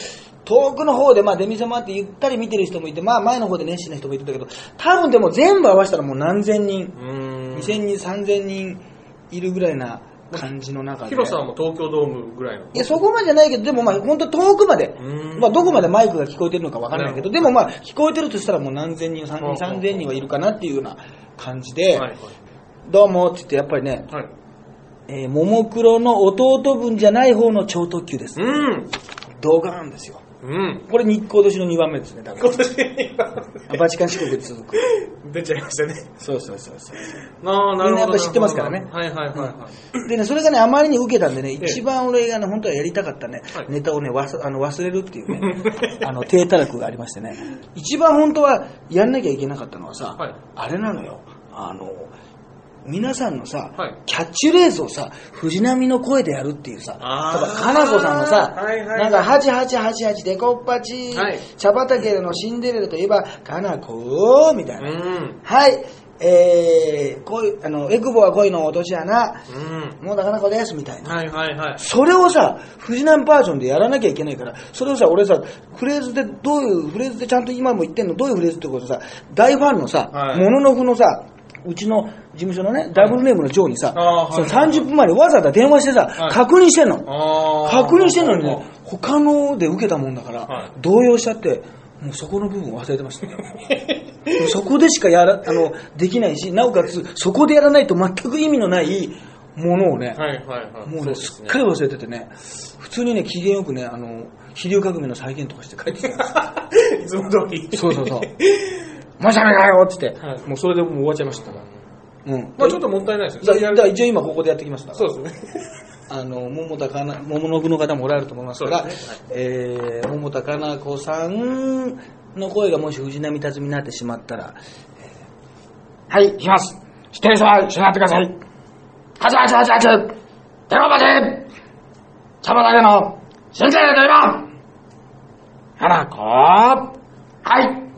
遠くの方でまあ出店もあってゆったり見てる人もいてまあ前の方で熱心な人もいるんだけど多分でも全部合わせたらもう何千人うーん。2000人3000人いるぐらいな感じの中で広さはもう東京ドームぐらいの。いやそこまでじゃないけどでもまあ本当遠くまでうんまあどこまでマイクが聞こえてるのかわからないけどなでもまあ聞こえてるとしたらもう何千人3うん人3000人はいるかなっていうような感じで、はいはい。どうもって言ってやっぱりね、はい。えー、ももクロの弟分じゃない方の超特急ですうん。動画なんですよ。うん。これ日光年の2番目ですねだから。今年バチカン四国で続く。出ちゃいましたね。そうそうそうそうああ、なるほど。みんなやっぱ知ってますからね。はいはいはいはい。でね、それがね、あまりに受けたんでね、え。一番俺がね、本当はやりたかったね、はい。ネタをね、わすあの忘れるっていうね、あの、低たらくがありましてね、一番本当はやんなきゃいけなかったのはさ、はい。あれなのよ、あの、皆さんのさ、はいキャッチフレーズをさ、藤波の声でやるっていうさ、あー例えば、かなこさんのさ、はいはいはいなんか、8888デコッパチ、はい茶畑のシンデレラといえば、かなこみたいな。うん。はい、えー、恋、あの、エクボは恋の落とし穴、うん。もうなかなかです、みたいな。はいはいはい。それをさ、藤波バージョンでやらなきゃいけないから、それをさ、俺さ、フレーズで、どういう、フレーズでちゃんと今も言ってんの、どういうフレーズってことさ、大ファンのさ、はいもののふのさ、うちの事務所のね、ダブルネームのジョーにさ、そのはい30分前にわざわざ電話してさ、はい確認してんの。確認してんのにね、他ので受けたもんだから、はい動揺しちゃって、もうそこの部分忘れてました そこでしかやら、あの、できないし、なおかつ、そこでやらないと全く意味のないものをね。もうね、すっかり忘れててね、普通にね、機嫌よくね、あの、飛竜革命の再現とかして帰ってきたんですよ いつも通り。そうそうそう。マジャメだよっつって、はいもうそれでもう終わっちゃいましたから。うん。まあちょっともったいないですだよ。だから一応今ここでやってきました。そうですね。あの、桃田かな、桃の具の方もおられると思いますから、そうですねえー、桃田かな子さんの声がもし藤波辰巳になってしまったら、えーはい、行きます。知ってる人は一緒になってください。8888、電話まで茶葉だけの、新生と今花子はい。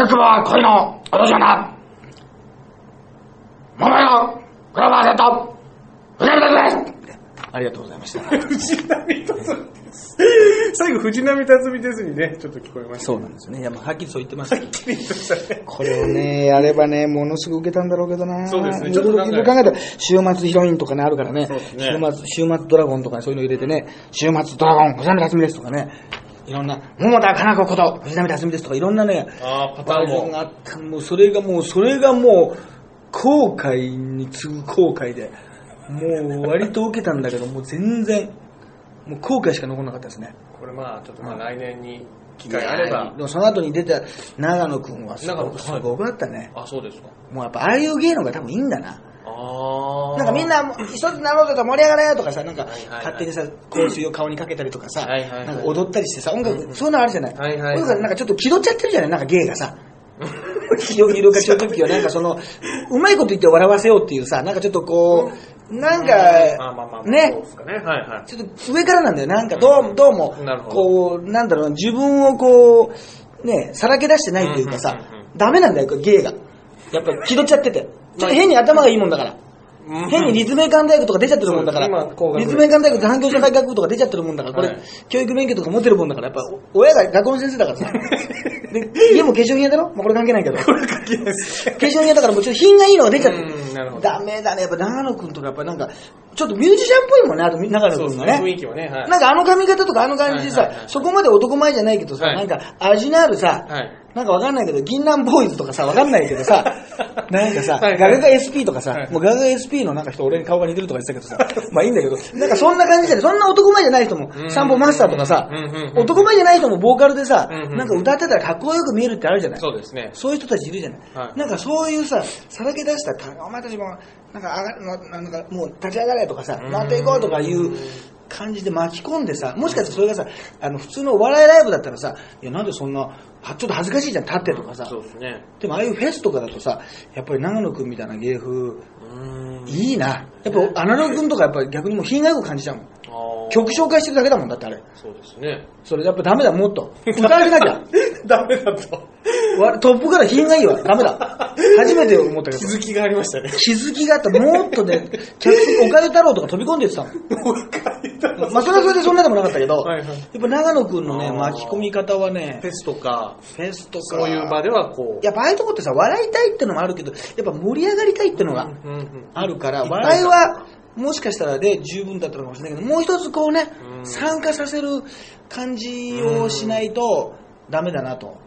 エクボは恋のお年だ。桃よ、クローバーセット、藤波辰巳ですありがとうございました。藤波辰巳です。最後、藤波辰巳ですにね、ちょっと聞こえました。そうなんですね。いや、まあ、はっきりそう言ってますけど。キリッとしたね。これをね、やればね、ものすごく受けたんだろうけどな。そうですねちょっといろいろ考えたら、週末ヒロインとかね、あるからね。そうですね週末、週末ドラゴンとかねそういうの入れてね、週末ドラゴン、藤波辰巳ですとかね。いろんな、桃田かな子こと、藤波辰巳ですとか、いろんなね、ああ、パターンが。あった。もう、それがもう、それがもう、後悔に次ぐ後悔で、もう、割と受けたんだけど、もう全然、もう後悔しか残らなかったですね。これまあ、ちょっとまあ来年に機会あればで。もその後に出た長野くんはすごくすごくだったね。あ、そうですか。もうやっぱああいう芸能が多分いいんだな。なんかみんな一つになろうぜと盛り上がれよとかさ、なんか勝手にさ、香水を顔にかけたりとかさ、なんか踊ったりしてさ、音楽、そういうのあるじゃない？はいはいなんかちょっと気取っちゃってるじゃない？なんか芸がさ。色色がちょうど時はなんかその、うまいこと言って笑わせようっていうさ、なんかちょっとこう、なんか、ね？ちょっと上からなんだよ。なんかどうも、どうもこう、なんだろう、自分をこう、ね、さらけ出してないっていうかさダメなんだよ、芸が。やっぱり気取っちゃってて。ちょっと変に頭がいいもんだから。変に立命館大学とか出ちゃってるもんだから。立命館大学産業社会学部とか出ちゃってるもんだから、これ、はい教育免許とか持ってるもんだから、やっぱ、お親が学校の先生だからさ。で、家も化粧品屋だろ？まあ、これ関係ないけど。化粧品屋だからもうちょっと品がいいのが出ちゃって。るダメだね。やっぱ長野くんとかやっぱなんか、ちょっとミュージシャンっぽいもんね、あと長野そうですね。くんがね。雰囲気はね。はい。なんかあの髪型とかあの感じでさ、はいはいはいそこまで男前じゃないけどさ、はいなんか味のあるさ、はいなんかわかんないけど、銀杏ボーイズとかさ、わかんないけどさ、なんかさ、はいはいガガガ SP とかさ、はいもうガガガ SP のなんか人俺に顔が似てるとか言ってたけどさ、まあいいんだけど、なんかそんな感じじゃない。そんな男前じゃない人もう、ん散歩マスターとかさ男前じゃない人もボーカルでさなんか歌ってたらかっこよく見えるってあるじゃない。そうですね。そういう人たちいるじゃないなんかそういうさ、さらけ出した、お前たちも、なんか上がななんかもう立ち上がれとかさ、うんなっていこうとかいう感じで巻き込んでさ、もしかしてそれがさ、あの普通のお笑いライブだったらさ、いやなんでそんな、はちょっと恥ずかしいじゃん、立ってとかさ。そうですね。でもああいうフェスとかだとさ、やっぱり長野くんみたいな芸風。いいな。やっぱアナログくんとかやっぱり逆にもう品がよく感じちゃうもん。曲紹介してるだけだもんだってあれ。そうですね。それやっぱダメだ、もっと。歌わせなきゃ。ダメだと。わトップから品がいいわ。ダメだ。初めて思ったけど。気づきがありましたね。気づきがあった。もっとね、客席、おかゆ太郎とか飛び込んでってたの。まあ、それはそれでそんなでもなかったけど、はいはいやっぱ長野くんのね、巻き込み方はねフ、ェスとか、フェスとか、そういう場ではこう。やっぱああいうとこってさ、笑いたいってのもあるけど、やっぱ盛り上がりたいってのがあるから、笑いは、もしかしたらで十分だったのかもしれないけど、もう一つこうね、うん。参加させる感じをしないとダメだなと。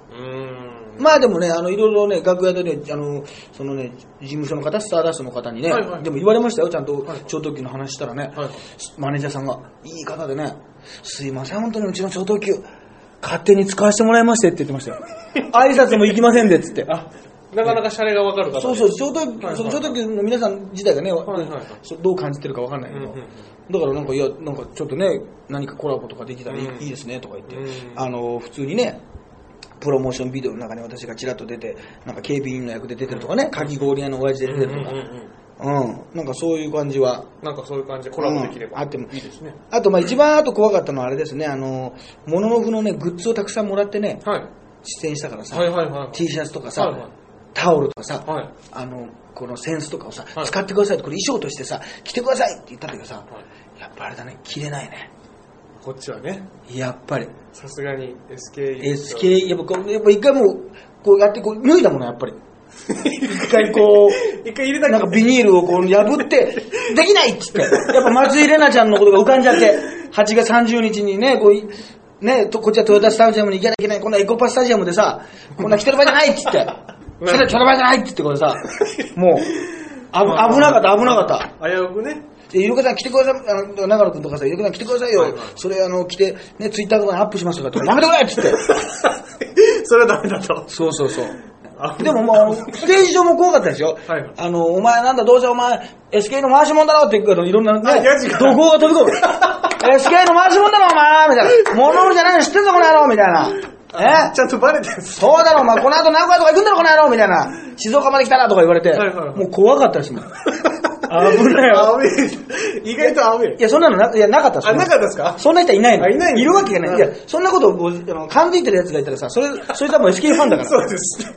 まあでもね、あの、いろいろね、楽屋でね、あの、そのね、事務所の方、スターダストの方にね、はいはい。でも言われましたよ、ちゃんとはい、超特急の話したらね、はい。マネージャーさんが、いい方でね、すいません、本当にうちの超特急、勝手に使わせてもらいましてって言ってましたよ。挨拶も行きませんで、つって。あ、なかなかシャレがわかる方でそうそう、超特急、はいその超特急の皆さん自体がね、はいはいどう感じてるかわかんないけど、うんうん。だからなんか、いや、なんかちょっとね、何かコラボとかできたらいい,、ですね、とか言って、うん。あの、普通にね、プロモーションビデオの中に私がちらっと出て、なんか警備員の役で出てるとかね、かき氷屋の親父で出てるとか、うんなんかそういう感じは。なんかそういう感じでコラボできれば、うんあってもいい。ですね。あと、まあ一番あと怖かったのはあれですね、あの、モノノフのね、グッズをたくさんもらってね、はい。出演したからさ、はいはいはい。T シャツとかさ、はいはいタオルとかさ、はいあの、このセンスとかをさ、はい使ってくださいって、これ衣装としてさ、着てくださいって言ったんだけどさ、はいやっぱあれだね、着れないね。こっちはね、やっぱり。さすがに SK。SK、やっぱやっぱ一回もう、こうやってこう脱いだもの、やっぱり。一回こう、一回入れたなんかビニールをこう破って、できないっつって。やっぱ松井玲奈ちゃんのことが浮かんじゃって、8月30日にね、こうい、ね、とこっちはトヨタスタジアムに行かなきゃいけない、こんなエコパスタジアムでさ、こんな来てる場合じゃないっつって。それ来てる場合じゃないっつってこれさ、もう、あぶ危なかった、危なかった。危うくね。で、イルカさん来てください、あの、長野くんとかさ、イルカさん来てくださいよ。はいはいそれあの、来て、ね、ツイッターとかにアップしますとかって、やめてくれっつって。それはダメだと。そうそうそう。あでももうあの、ステージ上も怖かったですよ。はいはいあの、お前なんだ、どうせお前、SK の回し者だろって言うから、いろんなね、怒号が飛び込む。SK の回し者だろ、お前みたいな。物売りじゃないの知ってんぞ、この野郎みたいな。え？ちゃんとバレてる。そうだろ、お前、この後名古屋とか行くんだろ、この野郎みたいな。静岡まで来たらとか言われて、はいはいはいもう怖かったですもん。危ないよ。アウェイ。意外とアウェイい。や、そんなのな、いや、なかったですあ、なかったですか？そんな人はいないの。あいないの？いるわけがない。うんいや、そんなことをあの感づいてる奴がいたらさ、それ、それ多分 SK ファンだから。そうです。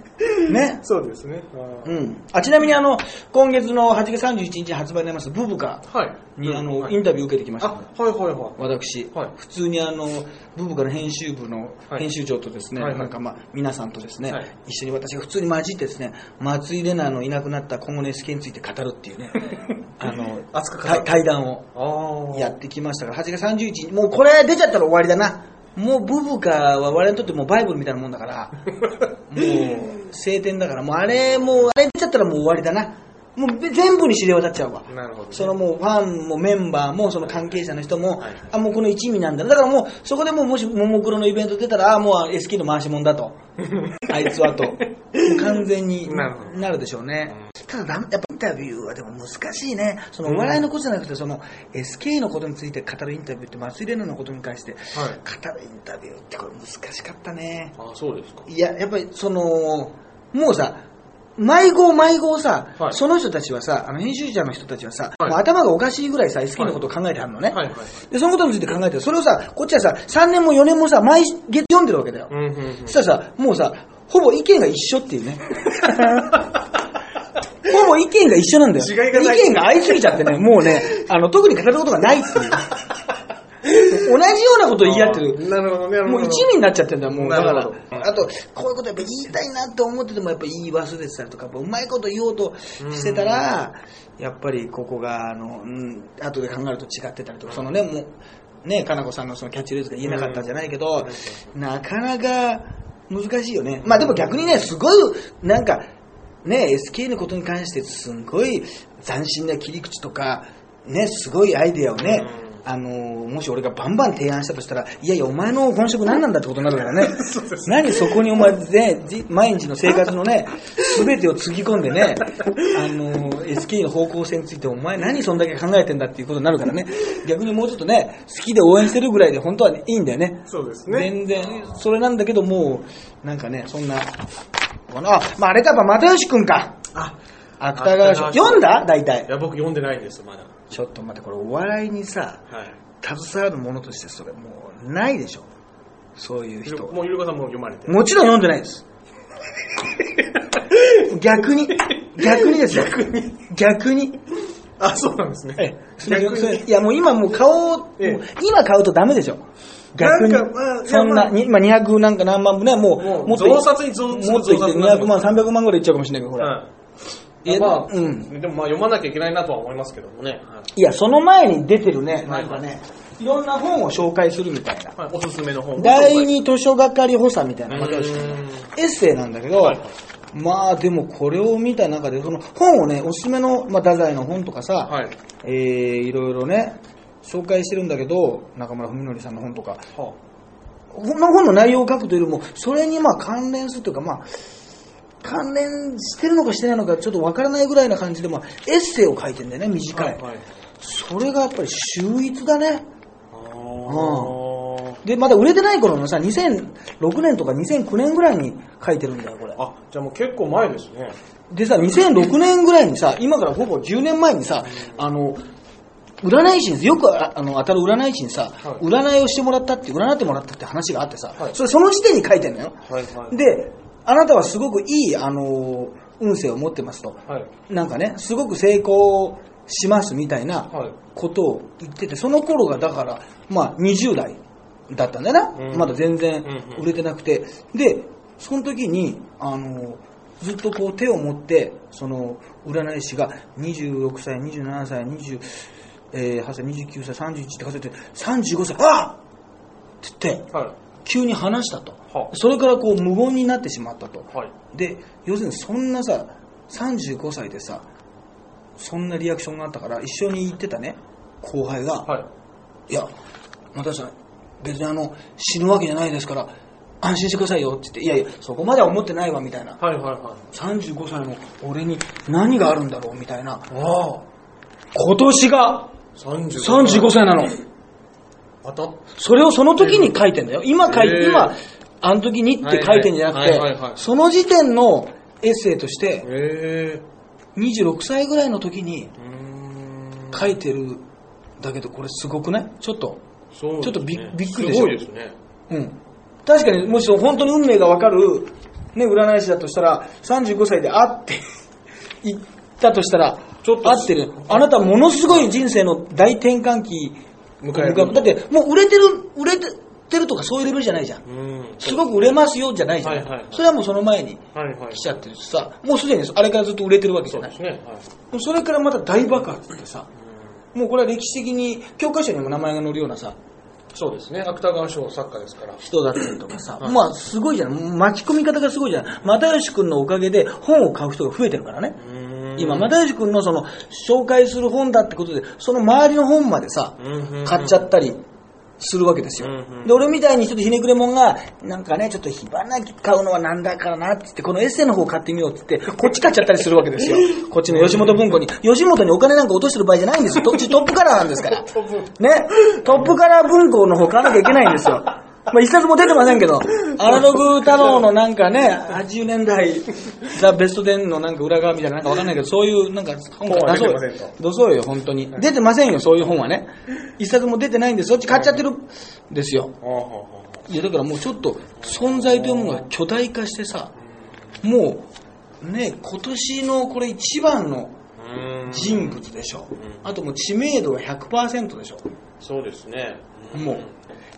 ね。そうですね。うん。あ、ちなみにあの、今月の8月31日に発売になります、ブブカはい。に、あの、はいインタビュー受けてきましあ、た。はいはいはい。私、はい普通にあの、ブブカの編集部のはい編集長とですね、はいはいなんかまあ、皆さんとですね、はい一緒に私が普通に混じってですね、松井玲奈のいなくなった今後の SK について語るっていうね、あの、熱く対対談を。やってきましたから、8月31日、もうこれ出ちゃったら終わりだな。もうブブカは我々にとってもバイブルみたいなもんだから、もう晴天だから、もうあれ、もうあれ出ちゃったらもう終わりだな。もう全部に知れ渡っちゃうわ。なるほどね。そのもうファンもメンバーもその関係者の人も、はいあ、もうこの一味なんだな。だからもうそこでもうもしももクロのイベント出たら、あ、もう SK の回し者だと。あいつはと。完全に なるでしょうね。ただだ、やっぱインタビューはでも難しいね。そのお笑いのことじゃなくて、その SK のことについて語るインタビューって松井玲奈のことに関して語はい。るインタビューってこれ難しかったね。あ、そうですか。いや、やっぱりその、もうさ、迷子迷子さ、はいその人たちはさ、あの編集者の人たちはさ、はい頭がおかしいぐらいさ、SK のことを考えてはるのね。はいはい。で、そのことについて考えてる。それをさ、こっちはさ、3年も4年もさ、毎月読んでるわけだよ。うんうんうん。そしたらさ、もうさ、ほぼ意見が一緒っていうね。ほぼ意見が一緒なんだよ。意見が合いすぎちゃってね、もうね、あの、特に語ることがないっていう。同じようなことを言い合ってる。なるほどね。もう一味になっちゃってんだよ、もう。だから。あと、こういうことやっぱ言いたいなって思ってても、やっぱ言い忘れてたりとか、うまいこと言おうとしてたら、やっぱりここが、あの、うん、後で考えると違ってたりとか、そのね、もう、ね、かなこさんのそのキャッチフレーズが言えなかったんじゃないけど、なかなか難しいよね。まあでも逆にね、すごい、なんか、ね、SK のことに関してすんごい斬新な切り口とか、ね、すごいアイデアをね、あのもし俺がバンバン提案したとしたら、いやいや、お前の本職何なんだってことになるからね。何そこにお前ね、じ毎日の生活のね、すべてをつぎ込んでね、あの SK の方向性についてお前何そんだけ考えてんだっていうことになるからね。逆にもうちょっとね、好きで応援してるぐらいで本当はいいんだよね。そうですね。全然、それなんだけど、もう、なんかね、そんな、このあ、まあ、あれか、やっぱ又吉くんか。あ。芥川賞読んだ？大体い。や、僕読んでないんです、まだ。ちょっと待って、これお笑いにさ、はい。携わるものとしてそれもうないでしょ。そういう人。もう、ゆるかさんも読まれて。もちろん読んでないです。逆に、逆にですよ。逆に。逆に。あ、そうなんですね。いやもう今もう買おう、ええ今買うとダメでしょ。逆に。そんな、今200なんか何万部ね、もう、もっとい増刷に増もっといって増刷になって200万、ます300万ぐらいいっちゃうかもしれないけど、これ。まあ、うん。でもまあ読まなきゃいけないなとは思いますけどもね。い。や、その前に出てるね、はないんかね、い。ろんな本を紹介するみたいな。はい、おすすめの本。第二図書係補佐みたいな、のーん。エッセイなんだけど、はい。まあでもこれを見た中で、その本をね、おすすめの、まあ、太宰の本とかさ、はい。えー、いろいろね、紹介してるんだけど、中村文則さんの本とか、はこの本の内容を書くというよりも、それにまあ関連するというか、まあ、関連してるのかしてないのかちょっとわからないぐらいな感じで、まあ、エッセイを書いてんだよね、短い。はい。はい。それがやっぱり秀逸だね。あで、まだ売れてない頃のさ、2006年とか2009年ぐらいに書いてるんだよ、これ。あ、じゃあもう結構前ですね。でさ、2006年ぐらいにさ、今からほぼ10年前にさ、あの、占い師に、よくああの当たる占い師にさ、はい占いをしてもらったって、占ってもらったって話があってさ、はいそれその時点に書いてんのよ。はいはい。で、あなたはすごくいい、あの、運勢を持ってますと。はい。なんかね、すごく成功しますみたいなはい。ことを言ってて、その頃がだから、まあ20代だったんだよな。うんまだ全然売れてなくて。で、その時に、あの、ずっとこう手を持って、その占い師が26歳、27歳、28歳、29歳、31って数えて、35歳、あっって言って、は急に話したとは。それからこう無言になってしまったと。い。はい。で、で、要するにそんなさ、35歳でさ、そんなリアクションがあったから、一緒に行ってたね、後輩が、はい。いや、又吉さん、別にあの、死ぬわけじゃないですから、安心してくださいよって言って、いやいや、そこまでは思ってないわ、みたいな。はいはいはい。35歳の俺に何があるんだろう、みたいな。ああ。今年が35 35歳なの。それをその時に書いてんだよ。今書いて、今、あの時にって書いてんじゃなくて、その時点のエッセイとして、へえ。26歳ぐらいの時に。書いてるだけど、これすごくない？ちょっと。ねちょっとびびっくりでしょ？すごいですね。うん。確かに、もし本当に運命がわかる、ね、占い師だとしたら、35歳で会って 言ったとしたら、ちょっと合ってる。あなたものすごい人生の大転換期迎えるだって、もう売れてる、売れてるとかそういうレベルじゃないじゃん。うん。すごく売れますよじゃないじゃん。それはもうその前に。来ちゃってるしさ、もうすでにあれからずっと売れてるわけじゃない。そうですね。はい。それからまた大爆発ってさ、もうこれは歴史的に教科書にも名前が載るようなさ、そうですね。芥川賞作家ですから。人だったりとかさ、はいまあすごいじゃん。巻き込み方がすごいじゃん。又吉くんのおかげで本を買う人が増えてるからね。今、又吉くんのその紹介する本だってことで、その周りの本までさ、買っちゃったりするわけですよ。で、俺みたいにちょっとひねくれもんが、なんかね、ちょっと火花買うのはなんだからなって言って、このエッセイの方買ってみようって言って、こっち買っちゃったりするわけですよ。こっちの吉本文庫に。吉本にお金なんか落としてる場合じゃないんですよ。こっちトップカラーなんですから。ね。トップカラー文庫の方買わなきゃいけないんですよ。まあ一冊も出てませんけど、アナログ太郎のなんかね、80年代、ザ・ベスト10のなんか裏側みたいななんかわかんないけど、そういうなんか本本は出そうよ出そうよ、本当に。出てませんよ、そういう本はね。一冊も出てないんです。そっち買っちゃってるんですよ。いや、だからもうちょっと存在というものが巨大化してさ、もう、ね、今年のこれ一番のうん人物でしょ。あともう知名度が100%でしょ。そうですね。もう。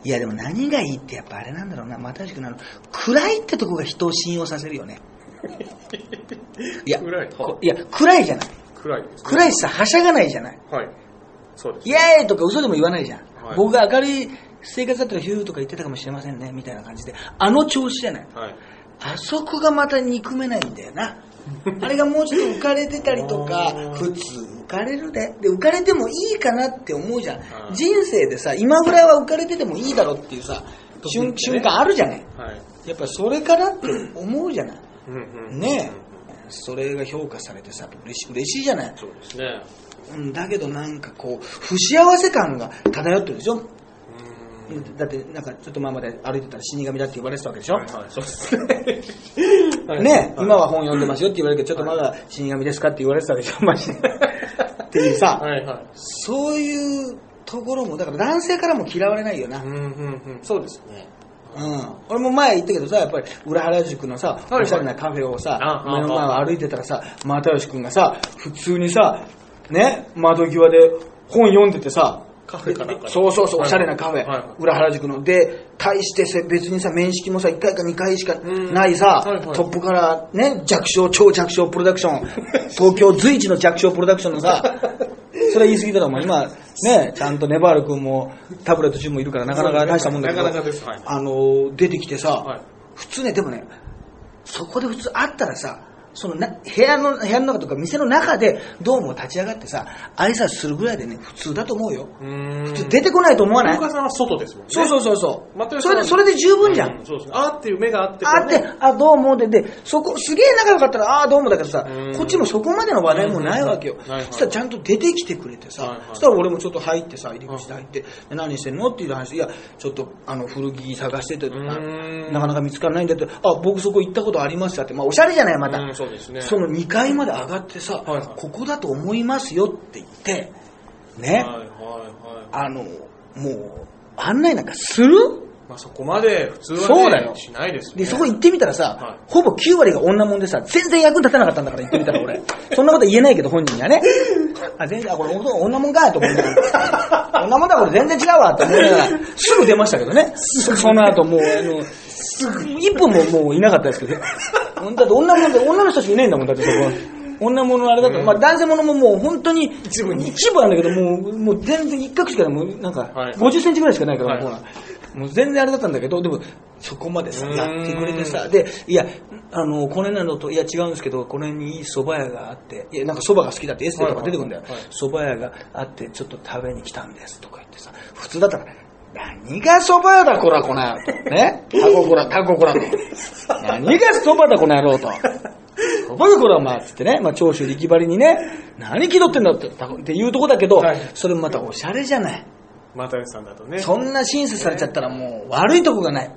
いやでも何がいいってやっぱあれなんだろうな、まあ確かにあの、暗いってとこが人を信用させるよね。いや、暗いこいや、暗いじゃない。暗いね。暗いしさ、はしゃがないじゃない。はい。そうですイ。エーイとか嘘でも言わないじゃん。はい僕が明るい生活だったらヒューとか言ってたかもしれませんね、みたいな感じで。あの調子じゃない。はい。あそこがまた憎めないんだよな。あれがもうちょっと浮かれてたりとか 普通浮かれるで。で、浮かれてもいいかなって思うじゃん。はい人生でさ、今ぐらいは浮かれててもいいだろっていうさ、瞬間あるじゃない。はい。やっぱそれからって思うじゃない。ねえ。それが評価されてさ、嬉し嬉しいじゃない。そうですね。うんだけどなんかこう、不幸せ感が漂ってるでしょ。うんだってなんかちょっと前まで歩いてたら死神だって言われてたわけでしょ。はいはい、そうですね。はいね、はい今は本読んでますよって言われるけど、ちょっとまだ死神ですかって言われてたでしょ、マジで。っていうさ、はいはい。そういうところも、だから男性からも嫌われないよな。うんうんうん。そうですね。うん。俺も前言ったけどさ、やっぱり裏原宿のさ、はいおしゃれなカフェをさあ、目の前を歩いてたらさ、又吉くんがさ、普通にさ、ね、窓際で本読んでてさ、カフェかなんかでそうそうそう、おはい。しゃれなカフェ、はい。はい裏原宿の。で、対してせ別にさ、面識もさ、1回か2回しかないさ、うんはいはい。トップからね、弱小、超弱小プロダクション、東京随一の弱小プロダクションのさ、それは言い過ぎだろ、お前。今、ね、ちゃんとネバール君もタブレット中もいるからなかなか大したもんだけど、なかなかあの、出てきてさ、はい。普通ね、でもね、そこで普通会ったらさ、そのな部屋の、部屋の中とか店の中でどうも立ち上がってさ、挨拶するぐらいでね、普通だと思うよ。普通出てこないと思わない？さんは外ですもんね。そうそうそうそう。それで、それで十分じゃん。うそうですね。あーっていう目があって、あって、あ、どうもで、で、そこ、すげえ仲良かったら、ああ、どうもだけどさうん、こっちもそこまでの話題もないわけよ。そしたらちゃんと出てきてくれてさはいはい、そしたら俺もちょっと入ってさ、入り口で入って、で何してんのっていう話、いや、ちょっと、あの、古着探してて、なかなか見つからないんだって、あ、僕そこ行ったことありますよって、まあ、おしゃれじゃない、またうん。そうですね。その2階まで上がってさはいはい、ここだと思いますよって言って、ね、はいはいはい。あの、もう、案内なんかする？まあそこまで普通はねそうだよしないですね。で、そこ行ってみたらさ、はいほぼ9割が女もんでさ、全然役に立たなかったんだから行ってみたら俺。そんなこと言えないけど本人にはね。あ、全然、あ、これ女もんかと思いながら。女もんだこれ全然違うわと思いながら、すぐ出ましたけどね。その後もう、あの、すぐ、1分ももういなかったですけど。ね。だって女物で、女の人しかいないんだもん、だってそこ。女物のあれだから、まあ男性物ももう本当に一部に一部なんだけど、もう、もう全然一角しかない、もうなんかはい。50センチぐらいしかないから、はい。ほらもう全然あれだったんだけど、でもそこまでさ、うーん。やってくれてさ、で、いや、あの、これなのと、いや違うんですけど、これにいい蕎麦屋があって、いや、なんか蕎麦が好きだってエッセイとか出てくるんだよ。はいはいはい。蕎麦屋があって、ちょっと食べに来たんですとか言ってさ、普通だったら、何が蕎麦屋だこらこの野郎と。ね？タコこら、タコこらと。何が蕎麦だこの野郎と。蕎麦だこらまあ、つってね、まあ長州力張りにね、何気取ってんだって、っていうとこだけどはい、それもまたおしゃれじゃない。又吉さんだとね。そんな審査されちゃったらもう悪いとこがない。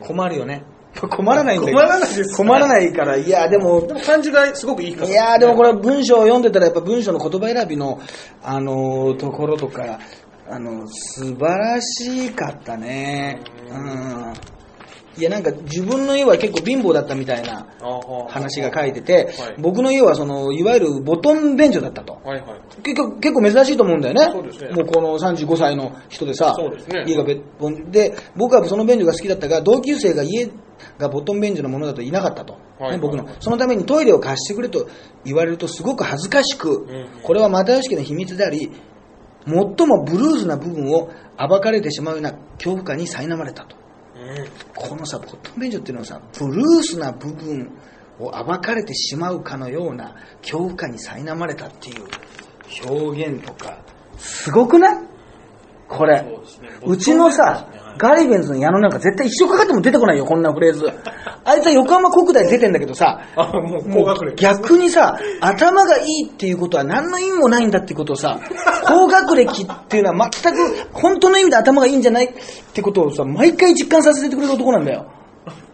困るよね。困らないんだけど困らないですね困らないから、いや、でもで、も漢字がすごくいい方いやーでもこれ文章を読んでたらやっぱ文章の言葉選びの、あのーところとか、あの、素晴らしかったね。うん。いやなんか自分の家は結構貧乏だったみたいな話が書いてて、はい僕の家はその、いわゆるボトン便所だったと。はいはい。結構結構珍しいと思うんだよね。そうですねもうこの35歳の人でさ、そうですね家が別本で、僕はその便所が好きだったが、同級生が家がボトン便所のものだといなかったと。はいね僕の。そのためにトイレを貸してくれと言われるとすごく恥ずかしく、んこれは又吉家の秘密であり、最もブルーズな部分を暴かれてしまうような恐怖感に苛まれたと。うんこのさ、ボトン便所っていうのはさ、ブルースな部分を暴かれてしまうかのような恐怖感に苛まれたっていう表現とか、すごくない？これそうちのさガリベンズの矢野なんか絶対一生かかっても出てこないよ、こんなフレーズ。あいつは横浜国大出てんだけどさ、あ、もう。逆にさ、頭がいいっていうことは何の意味もないんだってことをさ、高学歴っていうのは全く本当の意味で頭がいいんじゃないってことをさ、毎回実感させてくれる男なんだよ。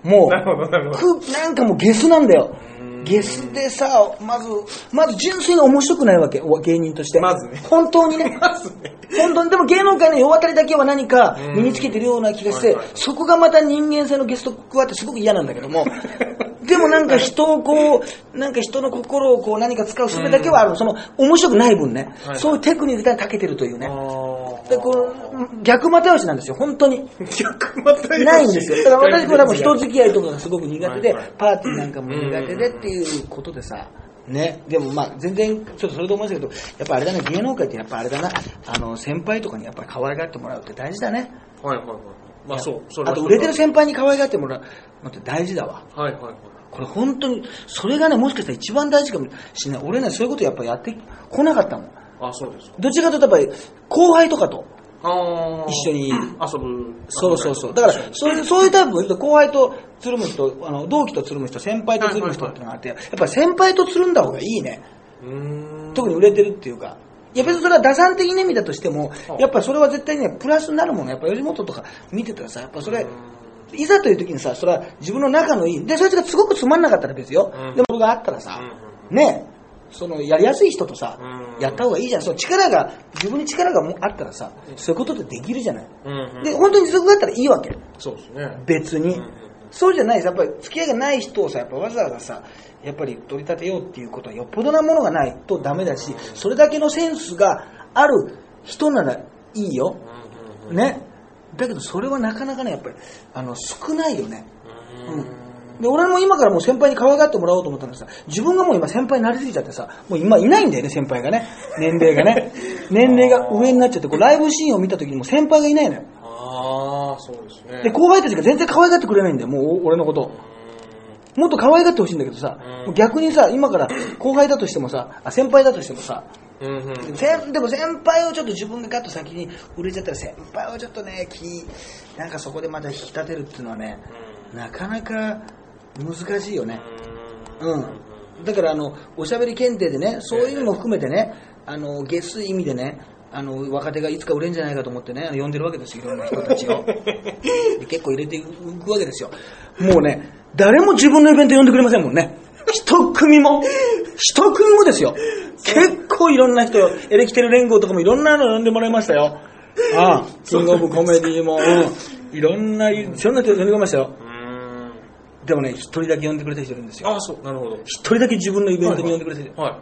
もう、なんかもうゲスなんだよ。ゲスでさ、まず、まず純粋に面白くないわけ、お芸人として。まずね本当にね。まずね。本当に、でも芸能界の世渡りだけは何か身につけてるような気がしてそこがまた人間性のゲスト加わってすごく嫌なんだけども、でもなんか人をこう、なんか人の心をこう何か使う術だけはある。その面白くない分ね、はいそういうテクニックが長けてるというね。あでこう逆又吉なんですよ、本当に。逆またないんですよ。だから私も多分人付き合いとかがすごく苦手ではいはい、パーティーなんかも苦手でっていうことでさ、ね、でもまあ全然ちょっとそれと思いましたけど、やっぱあれだね、芸能界ってやっぱあれだな、あの先輩とかにやっぱり可愛がってもらうって大事だね。はいはいはい。まあそう、それはあと売れてる先輩に可愛がってもらうのって大事だわ。はいはいはい。これ本当に、それがね、もしかしたら一番大事かもしれない。俺ね、そういうことやっぱやってこなかったもん。あ、そうですか。どちらかというとやっぱり後輩とかと。一緒に遊ぶ。そうそうそう。だから、そういう、そういうタイプ後輩とつるむ人、あの、同期とつるむ人、先輩とつるむ人ってのがあって、やっぱり先輩とつるんだ方がいいね。うーん。特に売れてるっていうか。いや別にそれは打算的な意味だとしても、やっぱりそれは絶対ね、プラスになるもの。やっぱ吉本とか見てたらさ、やっぱそれ、いざという時にさ、それは自分の仲のいい、で、そいつがすごくつまんなかったら別よ。うんでも、があったらさ、ね、その、やりやすい人とさ、うんやった方がいいじゃん。その力が、自分に力がもあったらさ、そういうことってできるじゃない。うんうん。で、本当に実力があったらいいわけ。そうですね。別に、うんうんそうじゃないですやっぱり付き合いがない人をさやっぱわざわざさやっぱり取り立てようっていうことはよっぽどなものがないとダメだしそれだけのセンスがある人ならいいようんうんうんねだけどそれはなかなかねやっぱりあの少ないよね。うん。うん。で俺も今からもう先輩に可愛がってもらおうと思ったらさ自分がもう今先輩になりすぎちゃってさもう今いないんだよね先輩がね。年齢がね。年齢が上になっちゃってこうライブシーンを見た時にもう先輩がいないのよ。ああ、そうですね。で後輩たちが全然可愛がってくれないんだよもう俺のこともっと可愛がってほしいんだけどさ、うん逆にさ、今から後輩だとしてもさ、あ先輩だとしてもさ、うんうん。先でも先輩をちょっと自分がガッと先に売れちゃったら先輩をちょっとね、気、なんかそこでまた引き立てるっていうのはね、なかなか難しいよね。うん。だからあの、おしゃべり検定でね、そういう意味も含めてね、あの、下水意味でね、あの、若手がいつか売れんじゃないかと思ってね、呼んでるわけですよ、いろんな人たちを。で結構入れていくわけですよ。もうね、誰も自分のイベント呼んでくれませんもんね。一組も、一組もですよ。結構いろんな人、エレキテル連合とかもいろんなの呼んでもらいましたよ。ああ、キングオブコメディも、うん、いろんな、いろんな人呼んでくれましたよ。うん。でもね、一人だけ呼んでくれた人いるんですよ。ああ、そう、なるほど。一人だけ自分のイベントに呼んでくれた人、は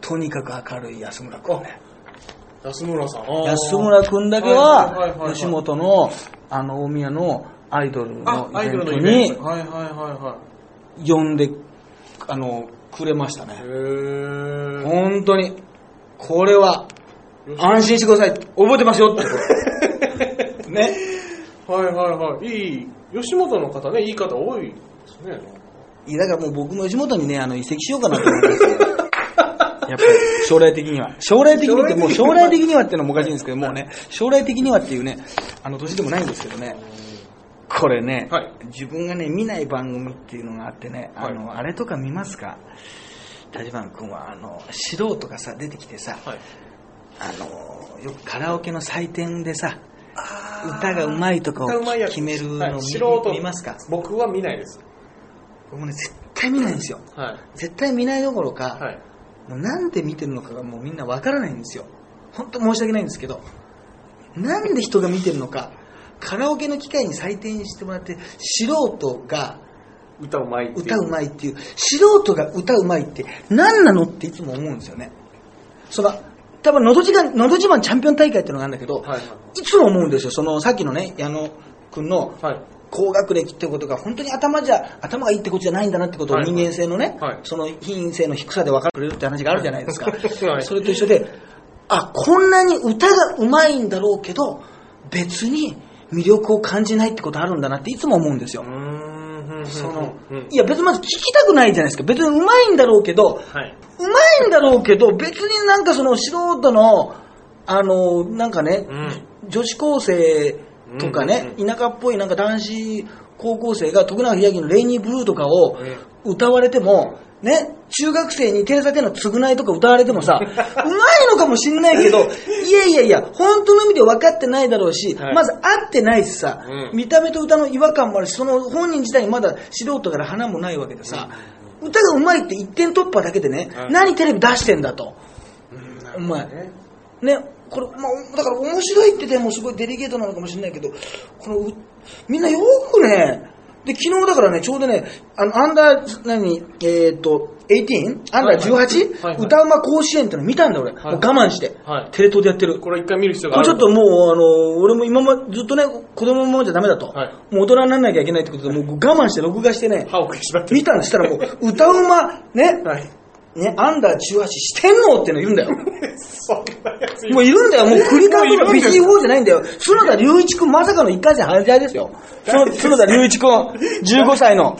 とにかく明るい安村君ね。い。安村さん。安村君だけは吉本の、あの、大宮のアイドルのイベントに呼んで、あの、くれましたね。本当に、これは、安心してください。覚えてますよって。ね。はいはいはい。いい、吉本の方ね、いい方多いですね。いや、だからもう僕も吉本にね、あの、移籍しようかなと思いますよ。やっぱり、将来的には。将来的にって、もう将来的にはっていうのもおかしいんですけど、もうね、将来的にはっていうね、あの、年でもないんですけどね。これね、はい自分がね、見ない番組っていうのがあってね、あの、あれとか見ますか？立花君は、あの、素人がさ、出てきてさ、はい。あの、よくカラオケの採点でさ、歌がうまいとかを決めるのはい見見ますか？僕は見ないです。僕もね、絶対見ないんですよ。はい。絶対見ないどころか、はい。もうなんで見てるのかがもうみんなわからないんですよ。本当申し訳ないんですけど、なんで人が見てるのか、カラオケの機会に採点してもらって、素人が歌うまいっていう。歌うまいっていう、素人が歌うまいって何なのっていつも思うんですよね。その、多分、のど自慢、のど自慢チャンピオン大会っていうのがあるんだけど、はいはいいつも思うんですよ。その、さっきのね、矢野くんの、はい。高学歴ってことが本当に頭じゃ頭がいいってことじゃないんだなってことをはい人間性のね、はいその品性の低さで分かってくれるって話があるじゃないですか、はいそれと一緒であこんなに歌がうまいんだろうけど別に魅力を感じないってことあるんだなっていつも思うんですよ。そのうんいや別にまず聞きたくないじゃないですか別にうまいんだろうけどはい。うまいんだろうけど別になんかその素人のあのなんかね、うん。女子高生とかね、うん田舎っぽいなんか男子高校生が徳永英明のレイニーブルーとかを歌われても、ね、中学生にテレサテの償いとか歌われてもさ、うまいのかもしんないけど、いやいやいや、本当の意味で分かってないだろうし、はい。まず合ってないしさ、うん。見た目と歌の違和感もあるし、その本人自体にまだ素人から花もないわけでさ、歌がうまいって一点突破だけでね、はい何テレビ出してんだと。お前。ね、これ、まあ、だから面白いって点もすごいデリケートなのかもしれないけど、このう、みんなよくね、で、昨日だからね、ちょうどね、あの、アンダー、何、えっ、と、18? アンダー 18?、はいはい歌うま甲子園っての見たんだよ、俺。はいもう我慢して。はいテレ東でやってる。これ一回見る必要がある。これちょっともう、あの、俺も今までずっとね、子供のままじゃダメだと。はいもう大人にならなきゃいけないってことで、もう我慢して録画してね、歯を食いしばってる。見たんしたらもう、歌うま、ね、はい。ね、アンダー18してんのってのいるんだよ。そんなやつもういるんだよ、もうクリカンとかもういるんです BC4 じゃないんだよ。角田隆一くんまさかの一回戦敗退ですよ。その角田隆一くん、15歳の。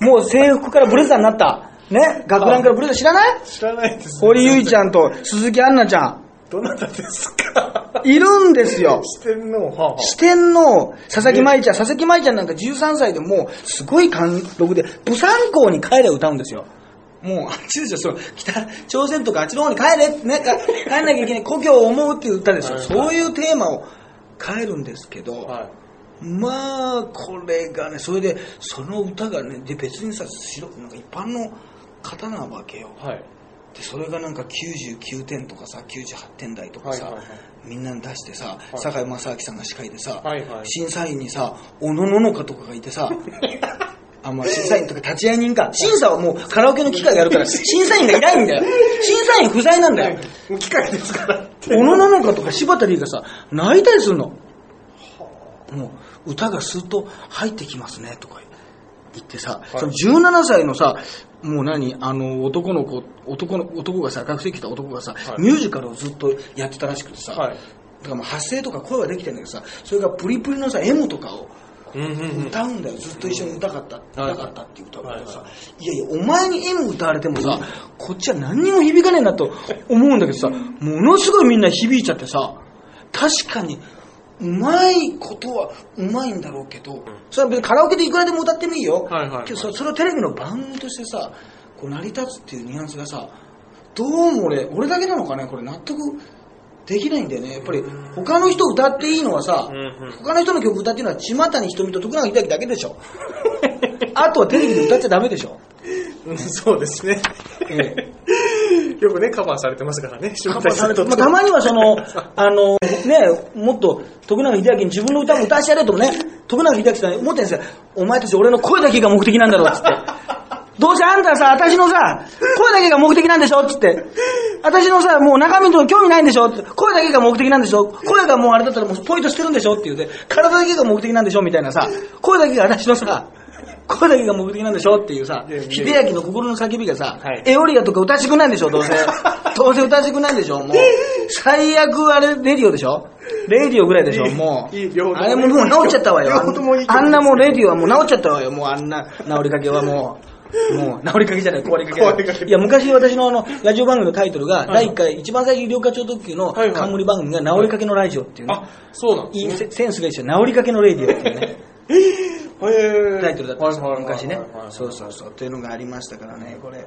もう制服からブレザーになった。ね、学ランからブレザー知らない？知らないです。堀優衣ちゃんと鈴木杏奈ちゃん。どなたですか？いるんですよ。四天王、はあはあ四天王、佐々木舞ちゃん、佐々木舞ちゃんなんか13歳でもう、すごい貫禄で、ブサン校に帰れ歌うんですよ。もう、あっちですよ、その、北朝鮮とかあっちの方に帰れってね、か帰んなきゃいけない、故郷を思うっていう歌ですよ。はいそういうテーマを変えるんですけど、はい。まあ、これがね、それで、その歌がね、で、別にさ、白なんか一般の方なわけよ。はい。で、それがなんか99点とかさ、98点台とかさ、はいはいはいみんなに出してさ、い堺正明さんが司会でさ、はいはい審査員にさ、小野ののかとかがいてさ、あ、まあ審査員とか立ち会い人か。審査はもうカラオケの機械がやるから、審査員がいないんだよ。審査員不在なんだよ。機械ですからって。小野ののかとか柴田理恵がさ、泣いたりするの。もう、歌がスッと入ってきますね、とか言ってさ、いその17歳のさ、もう何、あの、男の子、男の、男がさ、学生来た男がさ、はいミュージカルをずっとやってたらしくてさ、はい。だからもう発声とか声はできてんだけどさ、それがプリプリのさ、M とかを。歌うんだよ。ずっと一緒に歌かった、はい歌かったっていう歌を歌ってさ、はい。いやいや、お前に M 歌われてもさ、こっちは何にも響かねえなと思うんだけどさ、ものすごいみんな響いちゃってさ、確かに、うまいことはうまいんだろうけど、それは別にカラオケでいくらでも歌ってもいいよ。はいはいはい。けどそそれはテレビの番組としてさ、こう成り立つっていうニュアンスがさ、どうも俺、俺だけなのかね、これ。納得できないんだよね。やっぱり他の人歌っていいのはさ、うんうん他の人の曲歌っていうのは千谷瞳と徳永英明だけでしょ。あとはテレビで歌っちゃダメでしょ。うんそうですね。えよくね、カバーされてますからね。カッパされてまあ、たまにはその、あの、ね、もっと徳永英明に自分の歌も歌わせてやれともね、徳永英明さん思ってるんですよ。お前たち俺の声だけが目的なんだろうっつって。どうせあんたさ、私のさ、声だけが目的なんでしょっつって。私のさ、もう中身と興味ないんでしょって。声だけが目的なんでしょ声がもうあれだったらもうポイントしてるんでしょって言うて、体だけが目的なんでしょみたいなさ、声だけが私のさ、これだけが目的なんでしょっていうさ、秀明の心の叫びがさ、はいエオリアとか歌わしてくんないんでしょ、どうせ。どうせ歌わしてくんないんでしょ、もう。最悪あれ、レディオでしょレディオぐらいでしょ、もう。あれももう治っちゃったわよ。あんなもうレディオはもう治っちゃったわよ、もうあんな治りかけはもう。もう、治りかけじゃない、壊れかけだ壊れかけいや、昔私のあの、ラジオ番組のタイトルが、第1回、一番最近、両課長特急の冠番組が、治りかけのラジオっていうね。あ、そうなんいい。セセンスがいいですよ。治りかけのレディオっていうね。へタイトルだったんです昔ね。そうそうそう。というのがありましたからね、これ。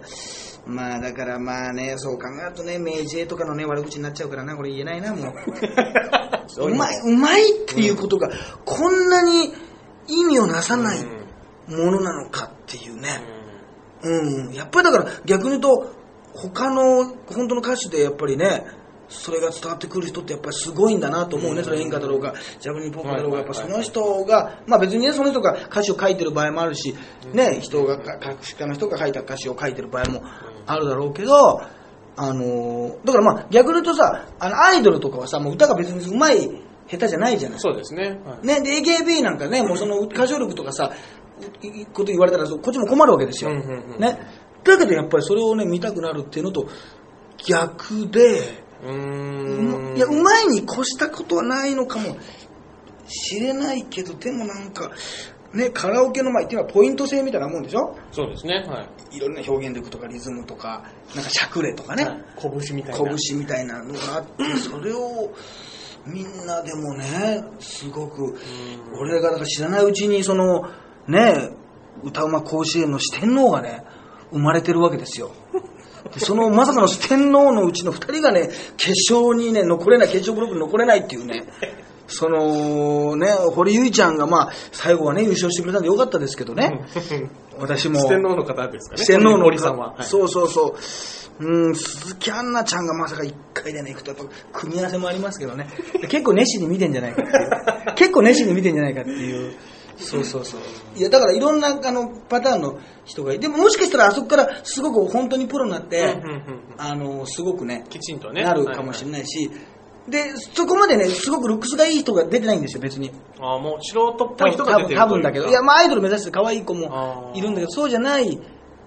まあ、だからまあね、そう考えるとね、明治とかのね、悪口になっちゃうからな、これ言えないな、もう。うまい、うまいっていうことが、こんなに意味をなさないものなのかっていうね。うん。やっぱりだから、逆に言うと、他の本当の歌手でやっぱりね、それが伝わってくる人ってやっぱりすごいんだなと思うね。それ演歌だろうが、ジャブリンポップだろうが、やっぱその人が、まあ別にね、その人が歌詞を書いてる場合もあるし、ね、人が、作詞家の人が書いた歌詞を書いてる場合もあるだろうけど、あのーだからまあ逆に言うとさ、あのアイドルとかはさ、もう歌が別に上手い、下手じゃないじゃない。そうですね。はいね、で AKB なんかね、もうその歌唱力とかさ、こと言われたらこっちも困るわけですよ。うんうんうんね。だけどやっぱりそれをね、見たくなるっていうのと逆で、うーん。いや、うまいに越したことはないのかもしれないけど、でもなんか、ね、カラオケの前っていうのはポイント制みたいなもんでしょ？そうですね。はい。いろんな表現力とかリズムとか、なんかしゃくれとかね。はい拳みたいな。拳みたいなのがあって、それをみんなでもね、すごく、俺がだから知らないうちに、その、ね、歌うま甲子園の四天王がね、生まれてるわけですよ。でそのまさかの四天王のうちの二人がね、決勝にね、残れない、決勝ブロックに残れないっていうね、そのね、堀優衣ちゃんがまあ、最後はね、優勝してくれたんでよかったですけどね、私も。四天王の方ですかね。四天王の森さんは。はいそうそうそう。うん、鈴木杏奈ちゃんがまさか1回でね、行くと、やっぱ組み合わせもありますけどね。結構熱心に見てんじゃないかっていう。結構熱心に見てんじゃないかっていう。そうそうそう。いや、だからいろんなあのパターンの人がいて、でももしかしたらあそこからすごく本当にプロになって、あの、すごくね、きちんとね。なるかもしれないし、で、そこまでね、すごくルックスがいい人が出てないんですよ、別に。ああ、もう素人っぽい人が出てる多分だけど、いや、まあアイドル目指して可愛い子もいるんだけど、そうじゃない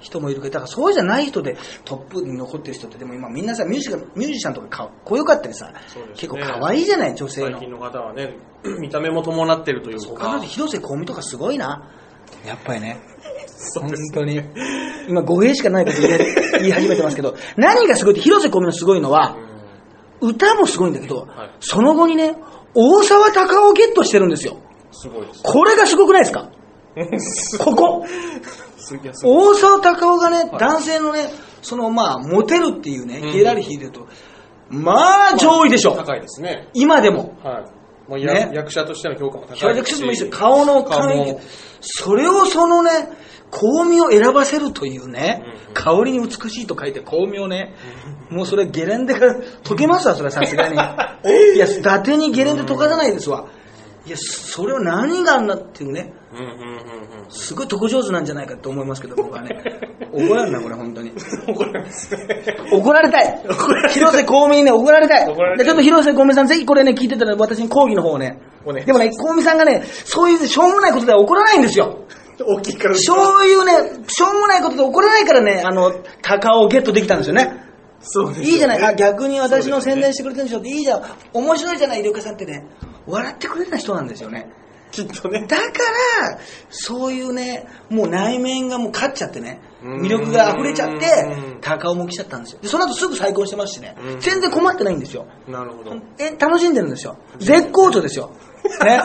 人もいるけど、だからそうじゃない人でトップに残ってる人って、でも今みんなさ、ミュージシャンミュージシャンとかかっこよかったりさ、ね結構可愛いじゃない、女性の。最近の方はね、見た目も伴ってるというかそう考えると。広瀬香美とかすごいな。やっぱりね。本当に。今語弊しかないこと言い言い始めてますけど、何がすごいって、広瀬香美のすごいのは、歌もすごいんだけど、はいその後にね、大沢たかおをゲットしてるんですよ。すごいです。これがすごくないですか？ここ？大沢たかおがね、はい男性のね、そのまあ、モテるっていうね、うんヒエラルヒーでと、まあ、上位でしょ。高いですね。今でも。はい。もう役者としての評価も高いそれでもいいですよ。顔の顔感もそれをそのね、香味を選ばせるというね、うん香りに美しいと書いて香味をね、もうそれゲレンデから溶けますわ、それはさすがに。いや、伊達にゲレンデ溶かさないですわ。いや、それは何があんなっていうね。すごい床上手なんじゃないかと思いますけど、僕はね。怒られるな、これ、本当に。怒られますね。怒られたい広瀬香美にね、怒られたいちょっと広瀬香美さん、ぜひこれね、聞いてたら私に講義の方をね。でもね、香美さんがね、そういうしょうもないことでは怒らないんですよ。大きいから。そういうね、しょうもないことで怒らないからね、あの、高尾をゲットできたんですよね。そうですいいじゃない、あ、逆に私の宣伝ししてくれてるんでしょって、いいじゃん。面白いじゃない、イルカさんってね。笑ってくれるような人なんですよね。きっとね。だから、そういうね、もう内面がもう勝っちゃってね、うん魅力が溢れちゃってうん、高尾も来ちゃったんですよ。で、その後すぐ再婚してますしねうん、全然困ってないんですよ。なるほど。え、楽しんでるんですよ。絶好調ですよ。ね。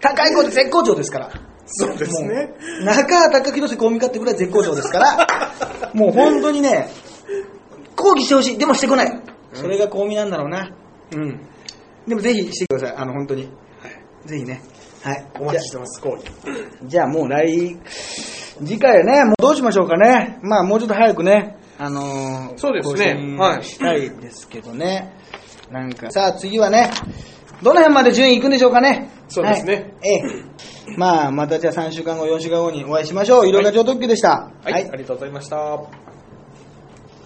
高い子で絶好調ですから。そうですね。中畑広瀬香美かってぐらい絶好調ですから、もう本当にね、抗議してほしい。でもしてこない。それが香美なんだろうな。うん。でもぜひしてください。あの、本当に。ぜひね。はい。お待ちしてます、講義。じゃあもう来、次回はね、もうどうしましょうかね。まあもうちょっと早くね、あのーそうですねはいしたいですけどね。なんか、さあ次はね、どの辺まで順位いくんでしょうかね。そうですねはい。ええ。まあまたじゃあ3週間後、4週間後にお会いしましょう。色が上特急でした。はい、ありがとうございました。